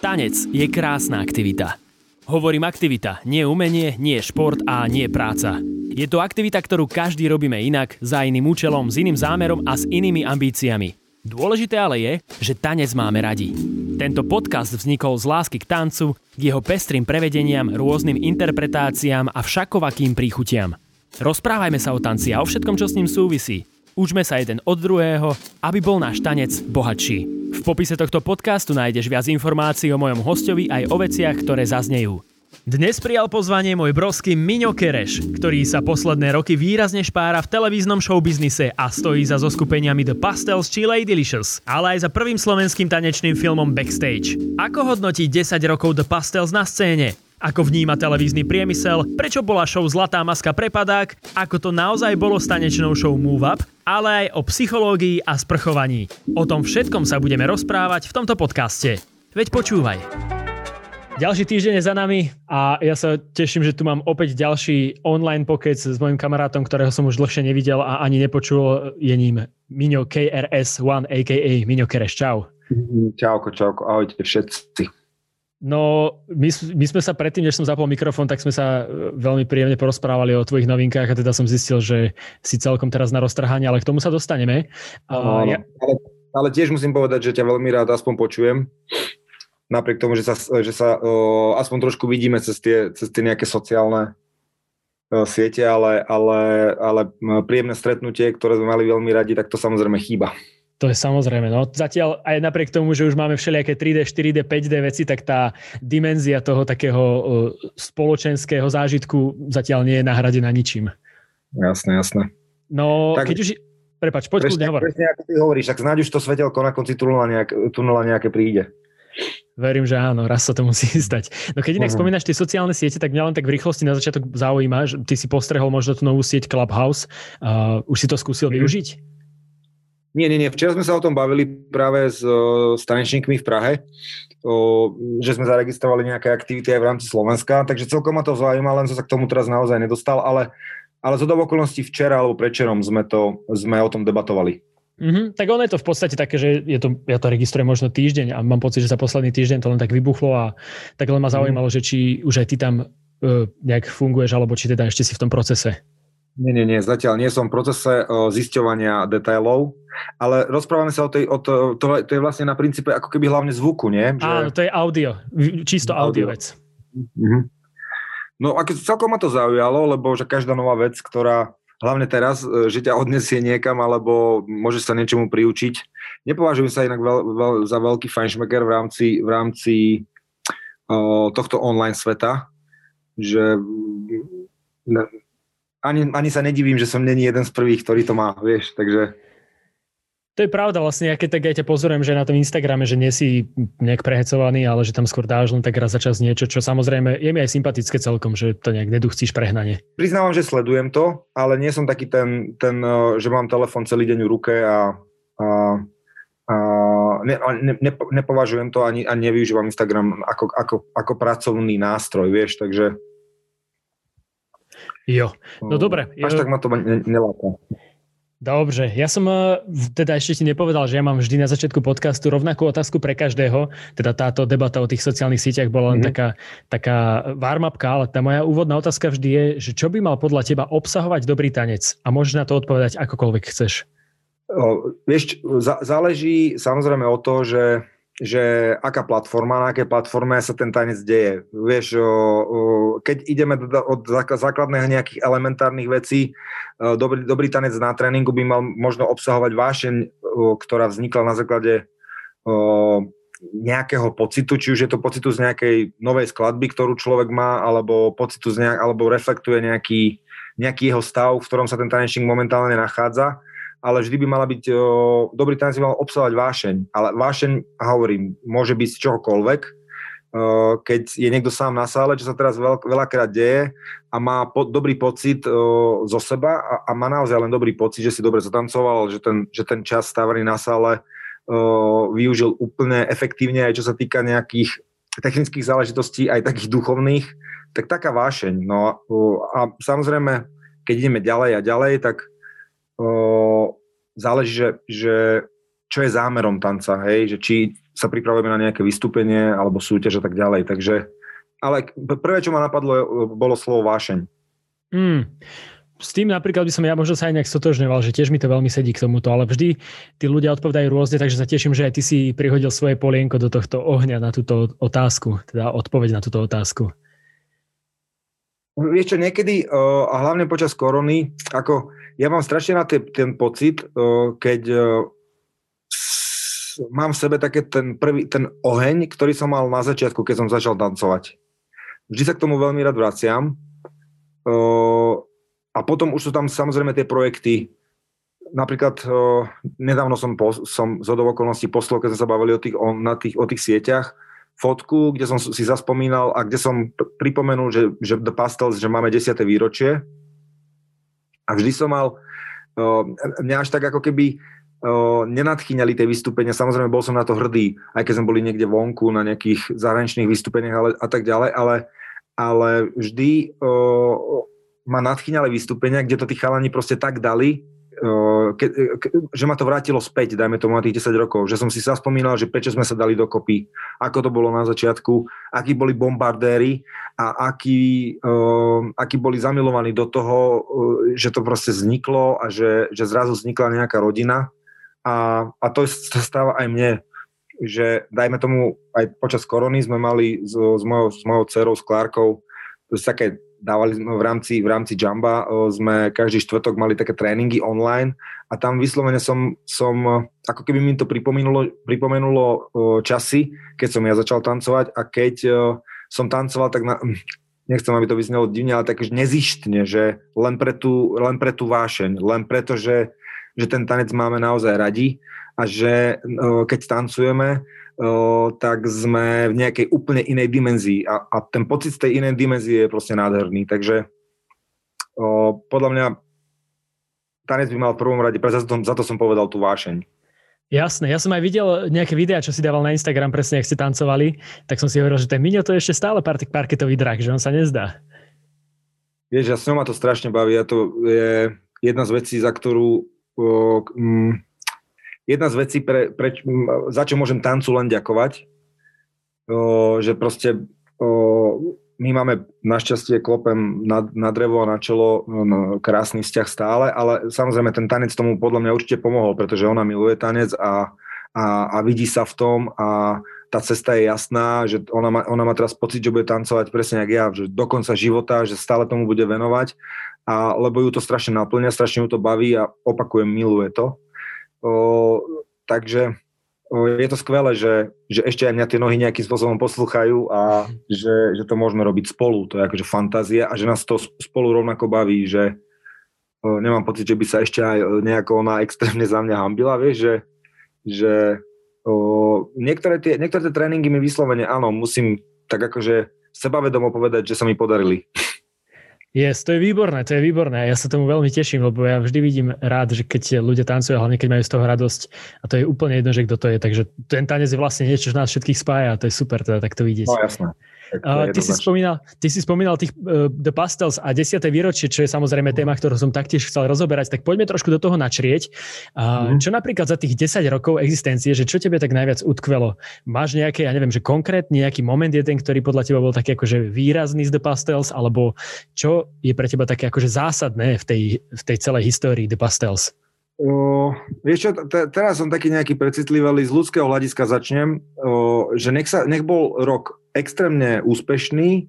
Tanec je krásna aktivita. Hovorím aktivita, nie umenie, nie šport a nie práca. Je to aktivita, ktorú každý robíme inak, za iným účelom, s iným zámerom a s inými ambíciami. Dôležité ale je, že tanec máme radi. Tento podcast vznikol z lásky k tancu, k jeho pestrým prevedeniam, rôznym interpretáciám a všakovakým príchutiam. Rozprávajme sa o tanci a o všetkom, čo s ním súvisí. Učme sa jeden od druhého, aby bol náš tanec bohatší. V popise tohto podcastu nájdeš viac informácií o mojom hostovi aj o veciach, ktoré zaznejú. Dnes prijal pozvanie môj brovský Miňo Kereš, ktorý sa posledné roky výrazne špára v televíznom showbiznise a stojí za zoskupeniami The Pastels či Lady Delicious, ale aj za prvým slovenským tanečným filmom Backstage. Ako hodnotí 10 rokov The Pastels na scéne? Ako vníma televízny priemysel, prečo bola show Zlatá maska prepadák, ako to naozaj bolo s tanečnou show Move Up, ale aj o psychológii a sprchovaní. O tom všetkom sa budeme rozprávať v tomto podcaste. Veď počúvaj. Ďalší týždeň je za nami a ja sa teším, že tu mám opäť ďalší online pokec s mojim kamarátom, ktorého som už dlhšie nevidel a ani nepočul. Je ním Miňo KRS-1, a.k.a. Miňo Kereš. Čau. Čauko, čauko, ahojte všetci. No, my, my sme sa predtým, než som zapol mikrofón, tak sme sa e, veľmi príjemne porozprávali o tvojich novinkách a teda som zistil, že si celkom teraz na roztrhanie, ale k tomu sa dostaneme. No, ja... ale, ale tiež musím povedať, že ťa veľmi rád aspoň počujem. Napriek tomu, že sa, že sa o, aspoň trošku vidíme cez tie, cez tie nejaké sociálne o, siete, ale, ale, ale príjemné stretnutie, ktoré sme mali veľmi radi, tak to samozrejme chýba. To je samozrejme. No, zatiaľ aj napriek tomu, že už máme všelijaké 3D, 4D, 5D veci, tak tá dimenzia toho takého spoločenského zážitku zatiaľ nie je nahradená ničím. Jasné, jasné. No, tak, keď už... Prepač, poď presne, hovor. Presne ako ty hovoríš, tak snáď už to svetelko na konci tunela, nejak, tunela nejaké príde. Verím, že áno, raz sa to musí stať. No keď inak uh-huh. spomínaš tie sociálne siete, tak mňa len tak v rýchlosti na začiatok zaujíma, že ty si postrehol možno tú novú sieť Clubhouse. Uh, už si to skúsil uh-huh. využiť? Nie, nie, nie. Včera sme sa o tom bavili práve s, s tanečníkmi v Prahe, o, že sme zaregistrovali nejaké aktivity aj v rámci Slovenska, takže celkom ma to zaujíma, len som sa k tomu teraz naozaj nedostal, ale, ale zo okolností včera alebo prečerom sme, to, sme o tom debatovali. Mm-hmm, tak ono je to v podstate také, že je to, ja to registrujem možno týždeň a mám pocit, že za posledný týždeň to len tak vybuchlo a tak len ma mhm. zaujímalo, mm. že či už aj ty tam uh, nejak funguješ, alebo či teda ešte si v tom procese. Nie, nie, nie, zatiaľ nie som v procese zisťovania detailov, ale rozprávame sa o tej, o to, to, to je vlastne na princípe ako keby hlavne zvuku, nie? Že... Áno, to je audio, čisto audio, audio vec. Mm-hmm. No a celkom ma to zaujalo, lebo že každá nová vec, ktorá hlavne teraz, e, že ťa odnesie niekam alebo môže sa niečomu priučiť. Nepovažujem sa inak veľ, veľ, za veľký fajnšmeker v rámci, v rámci o, tohto online sveta, že ani, ani sa nedivím, že som není jeden z prvých, ktorý to má, vieš, takže... To je pravda vlastne, ja keď tak aj ťa pozorujem, že na tom Instagrame, že nie si nejak prehecovaný, ale že tam skôr dáš len tak raz za čas niečo, čo samozrejme je mi aj sympatické celkom, že to nejak neduchcíš prehnanie. Priznávam, že sledujem to, ale nie som taký ten, ten že mám telefon celý deň v ruke a, a, a ne, ne, ne, nepovažujem to ani, ani nevyužívam Instagram ako, ako, ako pracovný nástroj, vieš, takže Jo, no dobre. Až tak ma to neláka. Dobre, ja som eh, teda ešte ti nepovedal, že ja mám vždy na začiatku podcastu rovnakú otázku pre každého. Teda táto debata o tých sociálnych sieťach bola len mm-hmm. taká, taká warm-upka, ale tá moja úvodná otázka vždy je, že čo by mal podľa teba obsahovať dobrý tanec? A môžeš na to odpovedať akokoľvek chceš. O, vieš, záleží samozrejme o to, že že aká platforma, na aké platforme sa ten tanec deje. Vieš, keď ideme od základných nejakých elementárnych vecí, dobrý, dobrý tanec na tréningu by mal možno obsahovať vášeň, o, ktorá vznikla na základe o, nejakého pocitu, či už je to pocitu z nejakej novej skladby, ktorú človek má, alebo pocitu z nejak, alebo reflektuje nejaký, nejaký jeho stav, v ktorom sa ten tanečník momentálne nachádza ale vždy by mala byť, dobrý tanec by mal obsahovať vášeň, ale vášeň, hovorím, môže byť z čohokoľvek, keď je niekto sám na sále, čo sa teraz veľ, veľakrát deje a má po, dobrý pocit o, zo seba a, a má naozaj len dobrý pocit, že si dobre zatancoval, že ten, že ten čas stávaný na sále o, využil úplne efektívne, aj čo sa týka nejakých technických záležitostí, aj takých duchovných, tak taká vášeň. No o, a samozrejme, keď ideme ďalej a ďalej, tak záleží, že, že čo je zámerom tanca, hej, že či sa pripravujeme na nejaké vystúpenie alebo súťaž a tak ďalej. Takže, ale prvé, čo ma napadlo, bolo slovo vášeň. Mm. S tým napríklad by som ja možno sa aj nejak stotožňoval, že tiež mi to veľmi sedí k tomuto, ale vždy tí ľudia odpovedajú rôzne, takže sa teším, že aj ty si prihodil svoje polienko do tohto ohňa na túto otázku, teda odpoveď na túto otázku. Vieš čo, niekedy, a hlavne počas korony, ako ja mám strašne na ten pocit, keď mám v sebe také ten prvý, ten oheň, ktorý som mal na začiatku, keď som začal tancovať. Vždy sa k tomu veľmi rád vraciam a potom už sú tam samozrejme tie projekty. Napríklad nedávno som, po, som z okolností poslal, keď sme sa bavili o tých, o, na tých, o tých sieťach, fotku, kde som si zaspomínal a kde som pripomenul, že, že The Pastels, že máme 10. výročie. A vždy som mal, mňa až tak ako keby nenadchýňali tie vystúpenia. Samozrejme, bol som na to hrdý, aj keď sme boli niekde vonku na nejakých zahraničných vystúpeniach ale, a tak ďalej, ale, ale vždy uh, ma nadchýňali vystúpenia, kde to tí chalani proste tak dali, ke, ke, že ma to vrátilo späť, dajme tomu na tých 10 rokov, že som si sa spomínal, že prečo sme sa dali dokopy, ako to bolo na začiatku, akí boli bombardéri a akí, uh, akí boli zamilovaní do toho, uh, že to proste vzniklo a že, že zrazu vznikla nejaká rodina. A, a to sa stáva aj mne, že dajme tomu aj počas korony sme mali s, s, mojou, s mojou dcerou, s Klárkou, také dávali sme v rámci, v rámci Jamba, sme každý štvrtok mali také tréningy online a tam vyslovene som, som ako keby mi to pripomenulo, pripomenulo časy, keď som ja začal tancovať a keď som tancoval, tak na, nechcem, aby to vyznelo divne, ale tak nezištne, že len pre tú, len pre tú vášeň, len preto, že, že ten tanec máme naozaj radi a že keď tancujeme, tak sme v nejakej úplne inej dimenzii a, a ten pocit z tej inej dimenzie je proste nádherný. Takže podľa mňa tanec by mal v prvom rade, za to, za to som povedal tú vášeň. Jasné, ja som aj videl nejaké videá, čo si dával na Instagram, presne ak ste tancovali, tak som si hovoril, že ten Miňo to je ešte stále parketový drak, že on sa nezdá. Vieš, ja s ňou ma to strašne baví a to je jedna z vecí, za ktorú o, m, jedna z vecí, pre, pre, za čo môžem tancu len ďakovať, o, že proste o, my máme našťastie klopem na, na drevo a na čelo no, krásny vzťah stále, ale samozrejme ten tanec tomu podľa mňa určite pomohol, pretože ona miluje tanec a, a, a vidí sa v tom a tá cesta je jasná, že ona má, ona má teraz pocit, že bude tancovať presne ako ja, že do konca života, že stále tomu bude venovať, a, lebo ju to strašne naplňa, strašne ju to baví a opakujem, miluje to. O, takže o, je to skvelé, že, že ešte aj mňa tie nohy nejakým spôsobom poslúchajú a že, že to môžeme robiť spolu. To je akože fantázia a že nás to spolu rovnako baví, že o, nemám pocit, že by sa ešte aj nejako ona extrémne za mňa hambila, vieš, že, že o, niektoré, tie, niektoré tie tréningy mi vyslovene, áno, musím tak akože sebavedomo povedať, že sa mi podarili. Yes, to je výborné, to je výborné. Ja sa tomu veľmi teším, lebo ja vždy vidím rád, že keď ľudia tancujú, hlavne keď majú z toho radosť a to je úplne jedno, že kto to je. Takže ten tanec je vlastne niečo, čo nás všetkých spája a to je super teda takto vidieť. No jasné. Uh, ty, si spomínal, ty si spomínal tých uh, The Pastels a 10. výročie, čo je samozrejme téma, ktorú som taktiež chcel rozoberať, tak poďme trošku do toho načrieť. Uh, mm. Čo napríklad za tých 10 rokov existencie, že čo tebe tak najviac utkvelo? Máš nejaké, ja neviem, že konkrétny nejaký moment jeden, ktorý podľa teba bol taký akože výrazný z The Pastels, alebo čo je pre teba také akože zásadné v tej, v tej celej histórii The Pastels? O, vieš čo, t- teraz som taký nejaký precitlivý, z ľudského hľadiska začnem, o, že nech, sa, nech bol rok extrémne úspešný,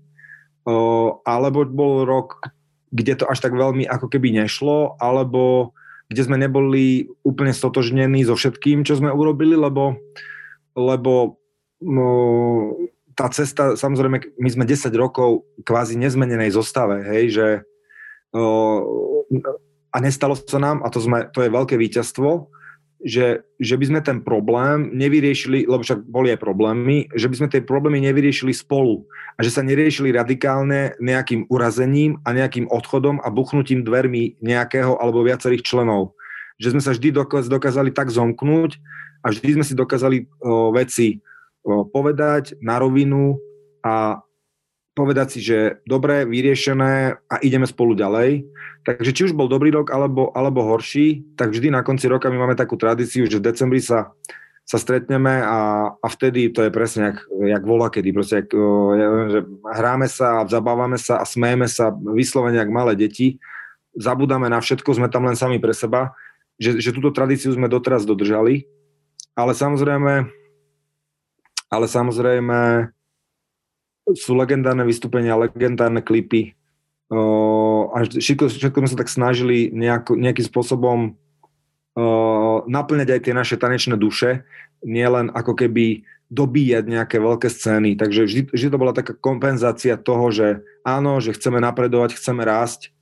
o, alebo bol rok, kde to až tak veľmi ako keby nešlo, alebo kde sme neboli úplne stotožnení so všetkým, čo sme urobili, lebo, lebo no, tá cesta, samozrejme, my sme 10 rokov kvázi nezmenenej zostave, hej, že o, a nestalo sa nám, a to, sme, to je veľké víťazstvo, že, že by sme ten problém nevyriešili, lebo však boli aj problémy, že by sme tie problémy nevyriešili spolu a že sa neriešili radikálne nejakým urazením a nejakým odchodom a buchnutím dvermi nejakého alebo viacerých členov. Že sme sa vždy dokázali tak zomknúť a vždy sme si dokázali o, veci o, povedať na rovinu a povedať si, že dobre, vyriešené a ideme spolu ďalej. Takže či už bol dobrý rok alebo, alebo horší, tak vždy na konci roka my máme takú tradíciu, že v decembri sa sa stretneme a, a vtedy to je presne jak, jak volá kedy, proste jak, ja viem, že hráme sa, zabávame sa a smejeme sa vyslovene jak malé deti, zabudáme na všetko, sme tam len sami pre seba, že, že túto tradíciu sme doteraz dodržali, ale samozrejme ale samozrejme sú legendárne vystúpenia, legendárne klipy a všetko, všetko sme sa tak snažili nejako, nejakým spôsobom uh, naplňať aj tie naše tanečné duše, nielen ako keby dobíjať nejaké veľké scény. Takže vždy, vždy to bola taká kompenzácia toho, že áno, že chceme napredovať, chceme rásť.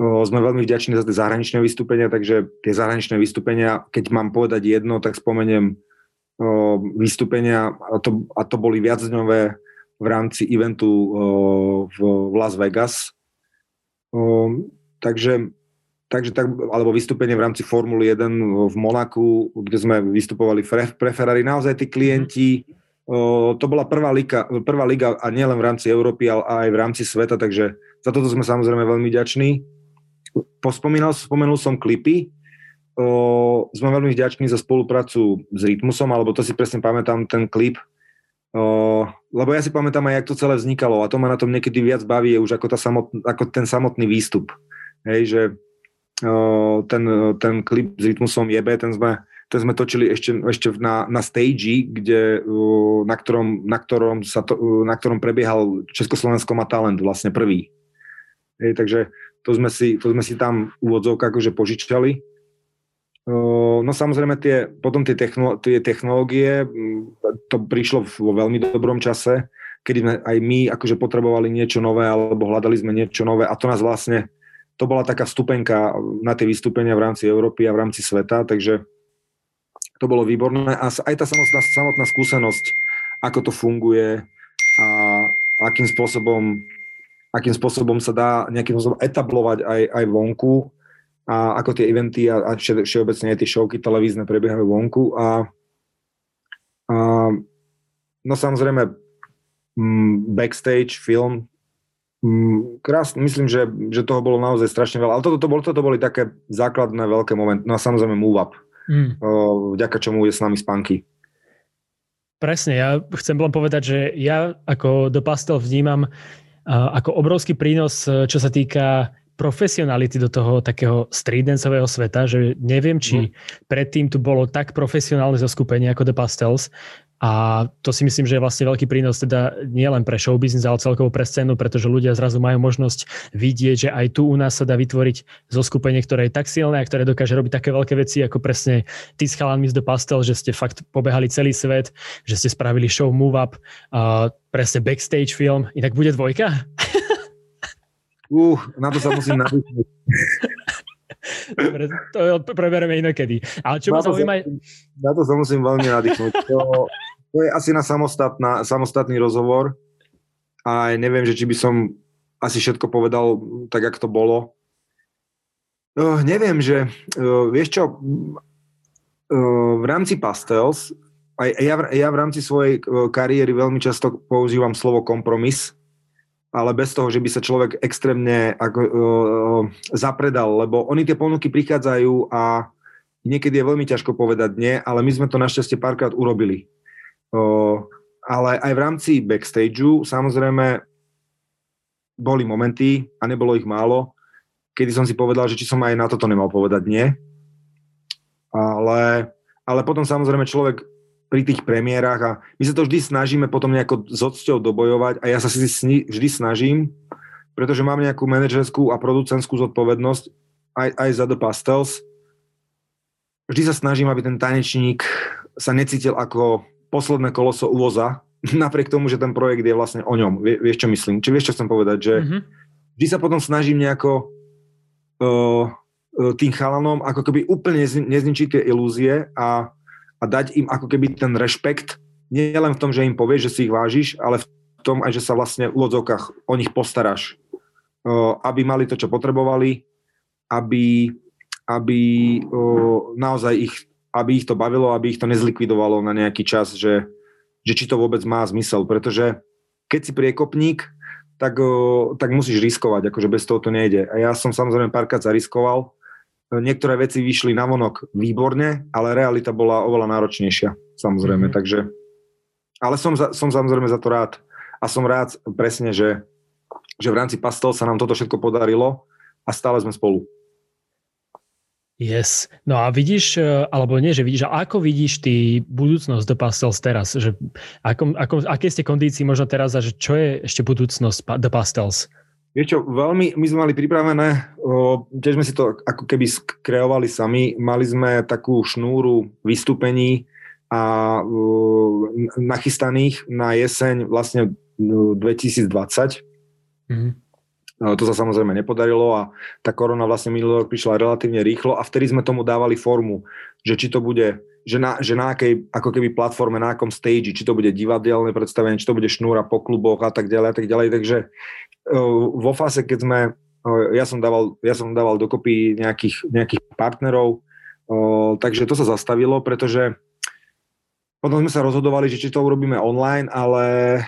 Uh, sme veľmi vďační za tie zahraničné vystúpenia, takže tie zahraničné vystúpenia, keď mám povedať jedno, tak spomeniem uh, vystúpenia, a to, a to boli viacdňové v rámci eventu v Las Vegas. Takže takže tak, alebo vystúpenie v rámci Formuly 1 v Monaku, kde sme vystupovali pre Ferrari. Naozaj tí klienti, o, to bola prvá liga, prvá liga a nielen v rámci Európy, ale aj v rámci sveta, takže za toto sme samozrejme veľmi vďační. Pospomínal, spomenul som klipy, o, sme veľmi vďační za spoluprácu s Rytmusom, alebo to si presne pamätám, ten klip, o, lebo ja si pamätám aj, jak to celé vznikalo a to ma na tom niekedy viac baví, už ako, tá samot, ako ten samotný výstup. Hej, že ten, ten klip s rytmusom jebe, ten sme, ten sme točili ešte, ešte na, na stage, kde, na, ktorom, na, ktorom sa to, na ktorom prebiehal Československo má talent vlastne prvý. Hej, takže to sme, si, to sme si tam úvodzovka akože požičali. No samozrejme tie, potom tie, technolo, tie technológie, to prišlo vo veľmi dobrom čase, kedy sme aj my akože potrebovali niečo nové alebo hľadali sme niečo nové a to nás vlastne to bola taká vstupenka na tie vystúpenia v rámci Európy a v rámci sveta, takže to bolo výborné. A aj tá samotná, samotná skúsenosť, ako to funguje a akým spôsobom, akým spôsobom sa dá nejakým spôsobom etablovať aj, aj vonku a ako tie eventy a, a všeobecne aj tie showky televízne prebiehajú vonku a, a no samozrejme mm, backstage, film, Mm, krásne, myslím, že, že toho bolo naozaj strašne veľa. Ale toto, to, bol, toto boli také základné veľké momenty. No a samozrejme Move Up, mm. vďaka čomu je s nami Spanky. Presne, ja chcem len povedať, že ja ako do Pastel vnímam ako obrovský prínos, čo sa týka profesionality do toho takého streetdanceového sveta, že neviem, či mm. predtým tu bolo tak profesionálne zoskupenie ako The Pastels, a to si myslím, že je vlastne veľký prínos teda nielen pre show business, ale celkovo pre scénu, pretože ľudia zrazu majú možnosť vidieť, že aj tu u nás sa dá vytvoriť zoskupenie, ktoré je tak silné a ktoré dokáže robiť také veľké veci, ako presne ty s chalanmi z The Pastel, že ste fakt pobehali celý svet, že ste spravili show Move Up, uh, presne backstage film. Inak bude dvojka? Uh, na to sa musím nadýchnuť. Dobre, to preberieme inokedy. Ale čo ma zaujíma... Na to sa musím veľmi nadýchnuť. To, to je asi na samostatný rozhovor a neviem, že či by som asi všetko povedal tak, ako to bolo. Uh, neviem, že uh, vieš čo, uh, v rámci Pastels, aj ja, ja v rámci svojej kariéry veľmi často používam slovo kompromis, ale bez toho, že by sa človek extrémne ako, uh, zapredal, lebo oni tie ponuky prichádzajú a niekedy je veľmi ťažko povedať nie, ale my sme to našťastie párkrát urobili. Uh, ale aj v rámci backstageu samozrejme boli momenty, a nebolo ich málo, kedy som si povedal, že či som aj na toto nemal povedať nie. Ale, ale potom samozrejme človek pri tých premiérach a my sa to vždy snažíme potom nejako s odsťou dobojovať a ja sa si vždy snažím, pretože mám nejakú manažerskú a producentskú zodpovednosť aj, aj za The Pastels. Vždy sa snažím, aby ten tanečník sa necítil ako posledné koloso uvoza, napriek tomu, že ten projekt je vlastne o ňom. Vie, vieš, čo myslím? Či vieš, čo chcem povedať? Že mm-hmm. vždy sa potom snažím nejako uh, tým chalanom ako keby úplne nezničiť tie ilúzie a a dať im ako keby ten rešpekt, nie len v tom, že im povieš, že si ich vážiš, ale v tom aj, že sa vlastne v úvodzovkách o nich postaráš. Aby mali to, čo potrebovali, aby, aby naozaj ich, aby ich to bavilo, aby ich to nezlikvidovalo na nejaký čas, že, že či to vôbec má zmysel, pretože keď si priekopník, tak, tak musíš riskovať, akože bez toho to nejde. A ja som samozrejme párkrát zariskoval, niektoré veci vyšli na vonok výborne, ale realita bola oveľa náročnejšia. samozrejme, mm-hmm. takže ale som, za, som samozrejme za to rád a som rád presne, že, že v rámci Pastel sa nám toto všetko podarilo a stále sme spolu. Yes. No a vidíš, e, alebo nie, že vidíš, a ako vidíš ty budúcnosť do Pastels teraz? Že ako, ako, aké ste kondícii možno teraz a že čo je ešte budúcnosť do Pastels? Vieš čo, veľmi, my sme mali pripravené, o, tiež sme si to ako keby kreovali sami, mali sme takú šnúru vystúpení a o, nachystaných na jeseň vlastne 2020. Mm-hmm. To sa samozrejme nepodarilo a tá korona vlastne minulý rok prišla relatívne rýchlo a vtedy sme tomu dávali formu, že či to bude, že na, že na akej ako keby platforme, na akom stage, či to bude divadelné predstavenie, či to bude šnúra po kluboch a tak ďalej a tak ďalej. Takže vo fáze, keď sme, ja som dával, ja som dával dokopy nejakých, nejakých partnerov, takže to sa zastavilo, pretože potom sme sa rozhodovali, že či to urobíme online, ale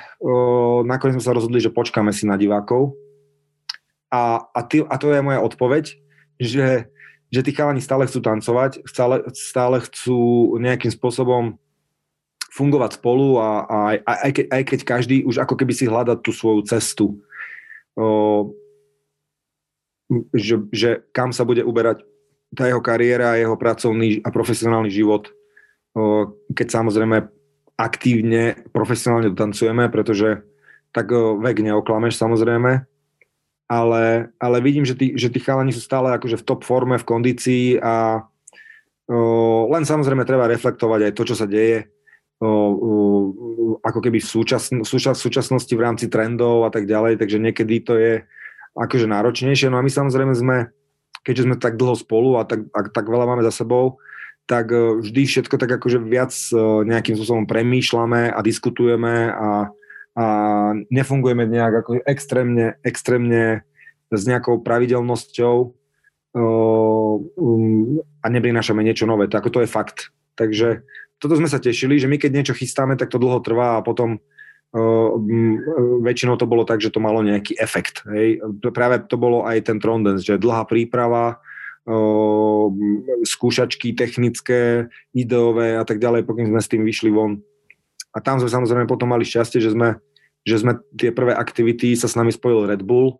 nakoniec sme sa rozhodli, že počkáme si na divákov, a, a, ty, a to je moja odpoveď, že, že tí chalani stále chcú tancovať, stále, stále chcú nejakým spôsobom fungovať spolu a, a aj, aj, keď, aj keď každý už ako keby si hľada tú svoju cestu, že, že kam sa bude uberať tá jeho kariéra, jeho pracovný a profesionálny život, keď samozrejme aktívne, profesionálne dotancujeme, pretože tak vek neoklameš samozrejme, ale, ale vidím, že tí, že tí chalani sú stále akože v top forme, v kondícii a len samozrejme treba reflektovať aj to, čo sa deje ako keby v, súčasn- súčas- súčasnosti v rámci trendov a tak ďalej, takže niekedy to je akože náročnejšie. No a my samozrejme sme, keďže sme tak dlho spolu a tak, a tak veľa máme za sebou, tak vždy všetko tak akože viac nejakým spôsobom premýšľame a diskutujeme a, a nefungujeme nejak ako extrémne, extrémne s nejakou pravidelnosťou um, a neprinášame niečo nové. To, ako to je fakt. Takže toto sme sa tešili, že my keď niečo chystáme, tak to dlho trvá a potom väčšinou to bolo tak, že to malo nejaký efekt. Hej. Práve to bolo aj ten Trondens, že dlhá príprava, skúšačky technické, ideové a tak ďalej, pokým sme s tým vyšli von a tam sme samozrejme potom mali šťastie, že sme, že sme tie prvé aktivity, sa s nami spojil Red Bull,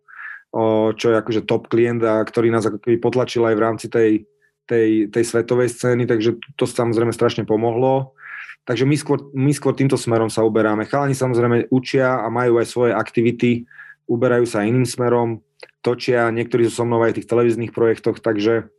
čo je akože top klient a ktorý nás ako keby potlačil aj v rámci tej, tej, tej svetovej scény, takže to samozrejme strašne pomohlo. Takže my skôr, my skôr týmto smerom sa uberáme. Chalani samozrejme učia a majú aj svoje aktivity, uberajú sa iným smerom, točia, niektorí sú so mnou aj v tých televíznych projektoch, takže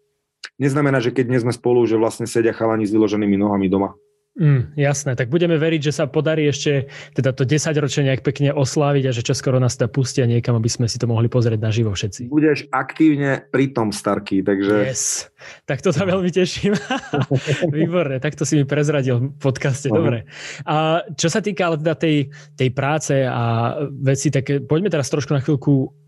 neznamená, že keď nie sme spolu, že vlastne sedia chalani s vyloženými nohami doma. Mm, jasné, tak budeme veriť, že sa podarí ešte teda to 10 ročie nejak pekne osláviť a že čoskoro nás to pustia niekam, aby sme si to mohli pozrieť naživo všetci. Budeš aktívne pri tom, Starky, takže... Yes, tak to sa veľmi teším. Výborne, tak to si mi prezradil v podcaste, dobre. A čo sa týka ale teda tej, tej práce a veci, tak poďme teraz trošku na chvíľku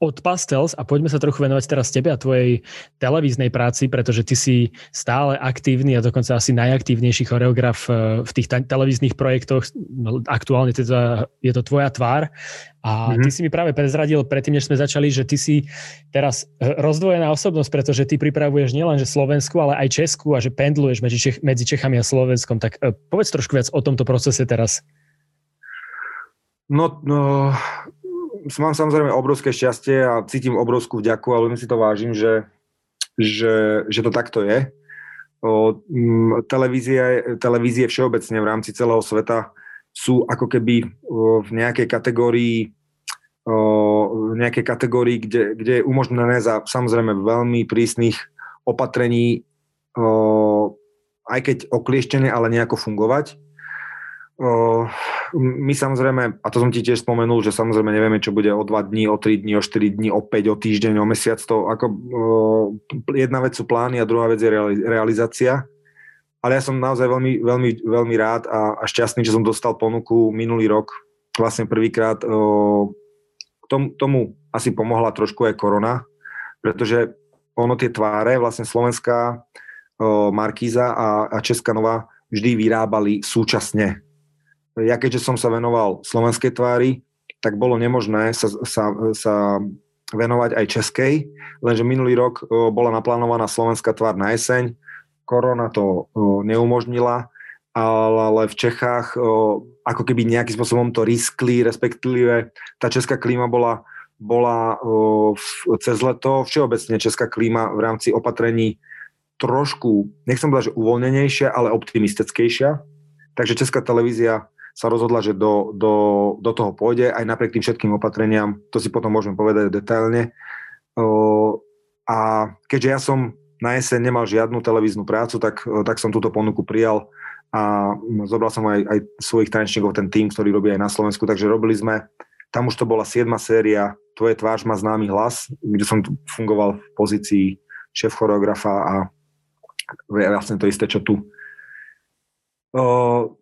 od Pastels a poďme sa trochu venovať teraz tebe a tvojej televíznej práci, pretože ty si stále aktívny a dokonca asi najaktívnejší choreograf eh, v tých televíznych projektoch. No, aktuálne teda je to tvoja tvár. A mm-hmm. ty si mi práve prezradil predtým, než sme začali, že ty si teraz eh, rozdvojená osobnosť, pretože ty pripravuješ nielen že Slovensku, ale aj Česku a že pendluješ medzi, Čech, medzi Čechami a Slovenskom. Tak eh, povedz trošku viac o tomto procese teraz. No, no mám samozrejme obrovské šťastie a cítim obrovskú vďaku a veľmi si to vážim, že, že, že to takto je. O, m, televízie, televízie všeobecne v rámci celého sveta sú ako keby v nejakej kategórii o, v nejakej kategórii, kde, kde je umožnené za samozrejme veľmi prísnych opatrení o, aj keď oklieštené, ale nejako fungovať my samozrejme, a to som ti tiež spomenul, že samozrejme nevieme, čo bude o 2 dní, o 3 dní, o 4 dní, o 5, o týždeň, o mesiac. To ako, jedna vec sú plány a druhá vec je realizácia. Ale ja som naozaj veľmi, veľmi, veľmi rád a, a šťastný, že som dostal ponuku minulý rok, vlastne prvýkrát. Tom, tomu asi pomohla trošku aj korona, pretože ono tie tváre, vlastne slovenská Markíza a, a Česká Nová vždy vyrábali súčasne ja keďže som sa venoval slovenskej tvári, tak bolo nemožné sa, sa, sa venovať aj českej, lenže minulý rok bola naplánovaná slovenská tvár na jeseň, korona to neumožnila ale v Čechách o, ako keby nejakým spôsobom to riskli, respektíve tá česká klíma bola, bola cez leto, všeobecne česká klíma v rámci opatrení trošku, nechcem povedať, že uvoľnenejšia, ale optimistickejšia. Takže česká televízia sa rozhodla, že do, do, do toho pôjde, aj napriek tým všetkým opatreniam, to si potom môžeme povedať detailne. A keďže ja som na jeseň nemal žiadnu televíznu prácu, tak, tak som túto ponuku prijal a zobral som aj, aj svojich tanečníkov, ten tým, ktorý robí aj na Slovensku, takže robili sme, tam už to bola 7. séria Tvoje tvář má známy hlas, kde som fungoval v pozícii šéf choreografa a vlastne to isté, čo tu.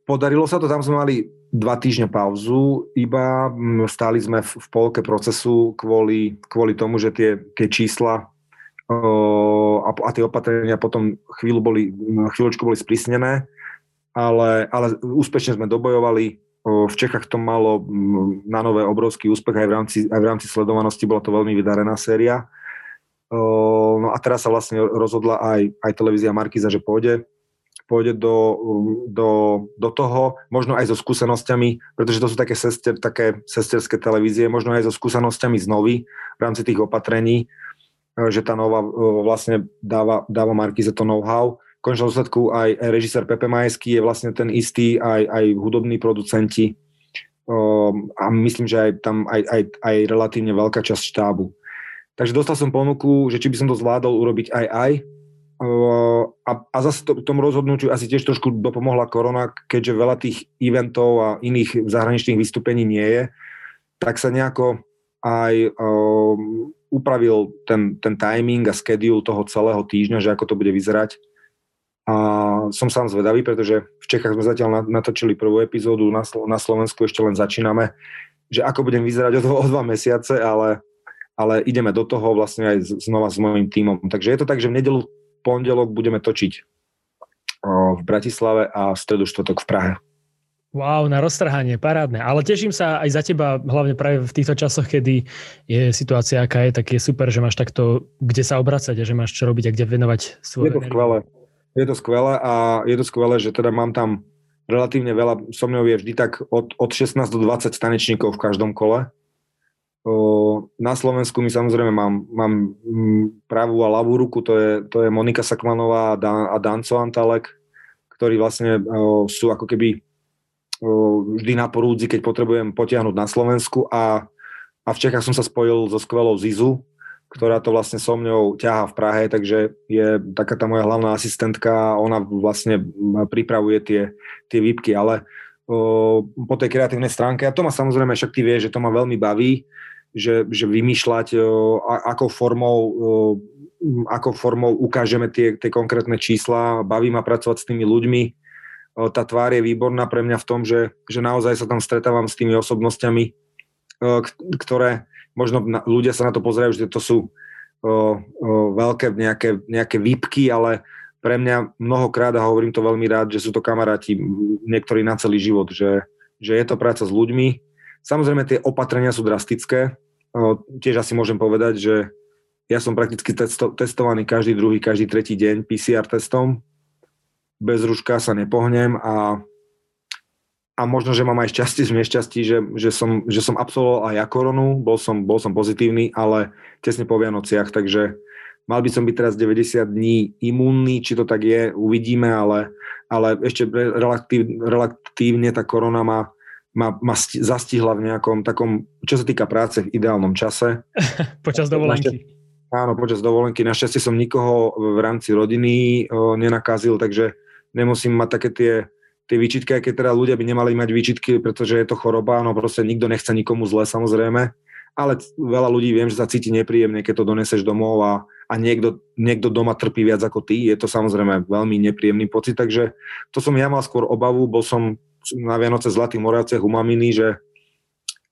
Podarilo sa to, tam sme mali dva týždne pauzu, iba stáli sme v, polke procesu kvôli, kvôli tomu, že tie, tie čísla a, a tie opatrenia potom chvíľu boli, chvíľočku boli sprísnené ale, ale úspešne sme dobojovali. V Čechách to malo na nové obrovský úspech aj v rámci, aj v rámci sledovanosti, bola to veľmi vydarená séria. No a teraz sa vlastne rozhodla aj, aj televízia Markiza, že pôjde, pôjde do, do, do toho, možno aj so skúsenosťami, pretože to sú také, sester, také sesterské televízie, možno aj so skúsenosťami z v rámci tých opatrení, že tá nová vlastne dáva, dáva Markize to know-how končnom dôsledku aj, režisér Pepe Majský je vlastne ten istý, aj, aj hudobní producenti um, a myslím, že aj tam aj, aj, aj relatívne veľká časť štábu. Takže dostal som ponuku, že či by som to zvládol urobiť aj aj. A, a zase to, tomu rozhodnutiu asi tiež trošku dopomohla korona, keďže veľa tých eventov a iných zahraničných vystúpení nie je, tak sa nejako aj um, upravil ten, ten timing a schedule toho celého týždňa, že ako to bude vyzerať. A som sám zvedavý, pretože v Čechách sme zatiaľ natočili prvú epizódu, na, na Slovensku ešte len začíname, že ako budem vyzerať o, o dva mesiace, ale, ale ideme do toho vlastne aj znova s mojím tímom. Takže je to tak, že v nedelu, pondelok budeme točiť v Bratislave a v stredu štvrtok v Prahe. Wow, na roztrhanie, parádne. Ale teším sa aj za teba, hlavne práve v týchto časoch, kedy je situácia, aká je, tak je super, že máš takto, kde sa obracať a že máš čo robiť a kde venovať svoje Je to skvelé je to skvelé a je to skvelé, že teda mám tam relatívne veľa, so mnou je vždy tak od, od 16 do 20 tanečníkov v každom kole. Na Slovensku my samozrejme mám, mám mm, pravú a ľavú ruku, to je, to je Monika Sakmanová a, Dan, a Danco Antalek, ktorí vlastne sú ako keby vždy na porúdzi, keď potrebujem potiahnuť na Slovensku a, a v Čechách som sa spojil so skvelou Zizu, ktorá to vlastne so mňou ťahá v Prahe, takže je taká tá moja hlavná asistentka, ona vlastne pripravuje tie, tie výpky, ale o, po tej kreatívnej stránke, a to ma samozrejme, však ty vieš, že to ma veľmi baví, že, že vymýšľať, a, akou formou o, ako formou ukážeme tie, tie konkrétne čísla, baví ma pracovať s tými ľuďmi, o, tá tvár je výborná pre mňa v tom, že, že naozaj sa tam stretávam s tými osobnostiami, o, ktoré možno ľudia sa na to pozerajú, že to sú veľké nejaké, nejaké výpky, ale pre mňa mnohokrát, a hovorím to veľmi rád, že sú to kamaráti niektorí na celý život, že, že je to práca s ľuďmi. Samozrejme tie opatrenia sú drastické. Tiež asi môžem povedať, že ja som prakticky testo, testovaný každý druhý, každý tretí deň PCR testom. Bez ruška sa nepohnem a a možno, že mám aj šťastie z nešťastí, že, že, som, že som absolvoval aj ja koronu, bol som, bol som pozitívny, ale tesne po Vianociach, takže mal by som byť teraz 90 dní imúnny, či to tak je, uvidíme, ale, ale ešte relatív, relatívne tá korona ma, ma, ma zastihla v nejakom takom, čo sa týka práce, v ideálnom čase. počas dovolenky. Áno, počas dovolenky. Našťastie som nikoho v rámci rodiny o, nenakazil, takže nemusím mať také tie tie výčitky, aj keď teda ľudia by nemali mať výčitky, pretože je to choroba, no proste nikto nechce nikomu zle samozrejme, ale veľa ľudí viem, že sa cíti nepríjemne, keď to doneseš domov a, a niekto, niekto doma trpí viac ako ty, je to samozrejme veľmi nepríjemný pocit, takže to som ja mal skôr obavu, bol som na Vianoce Zlatý Moravciach u maminy, že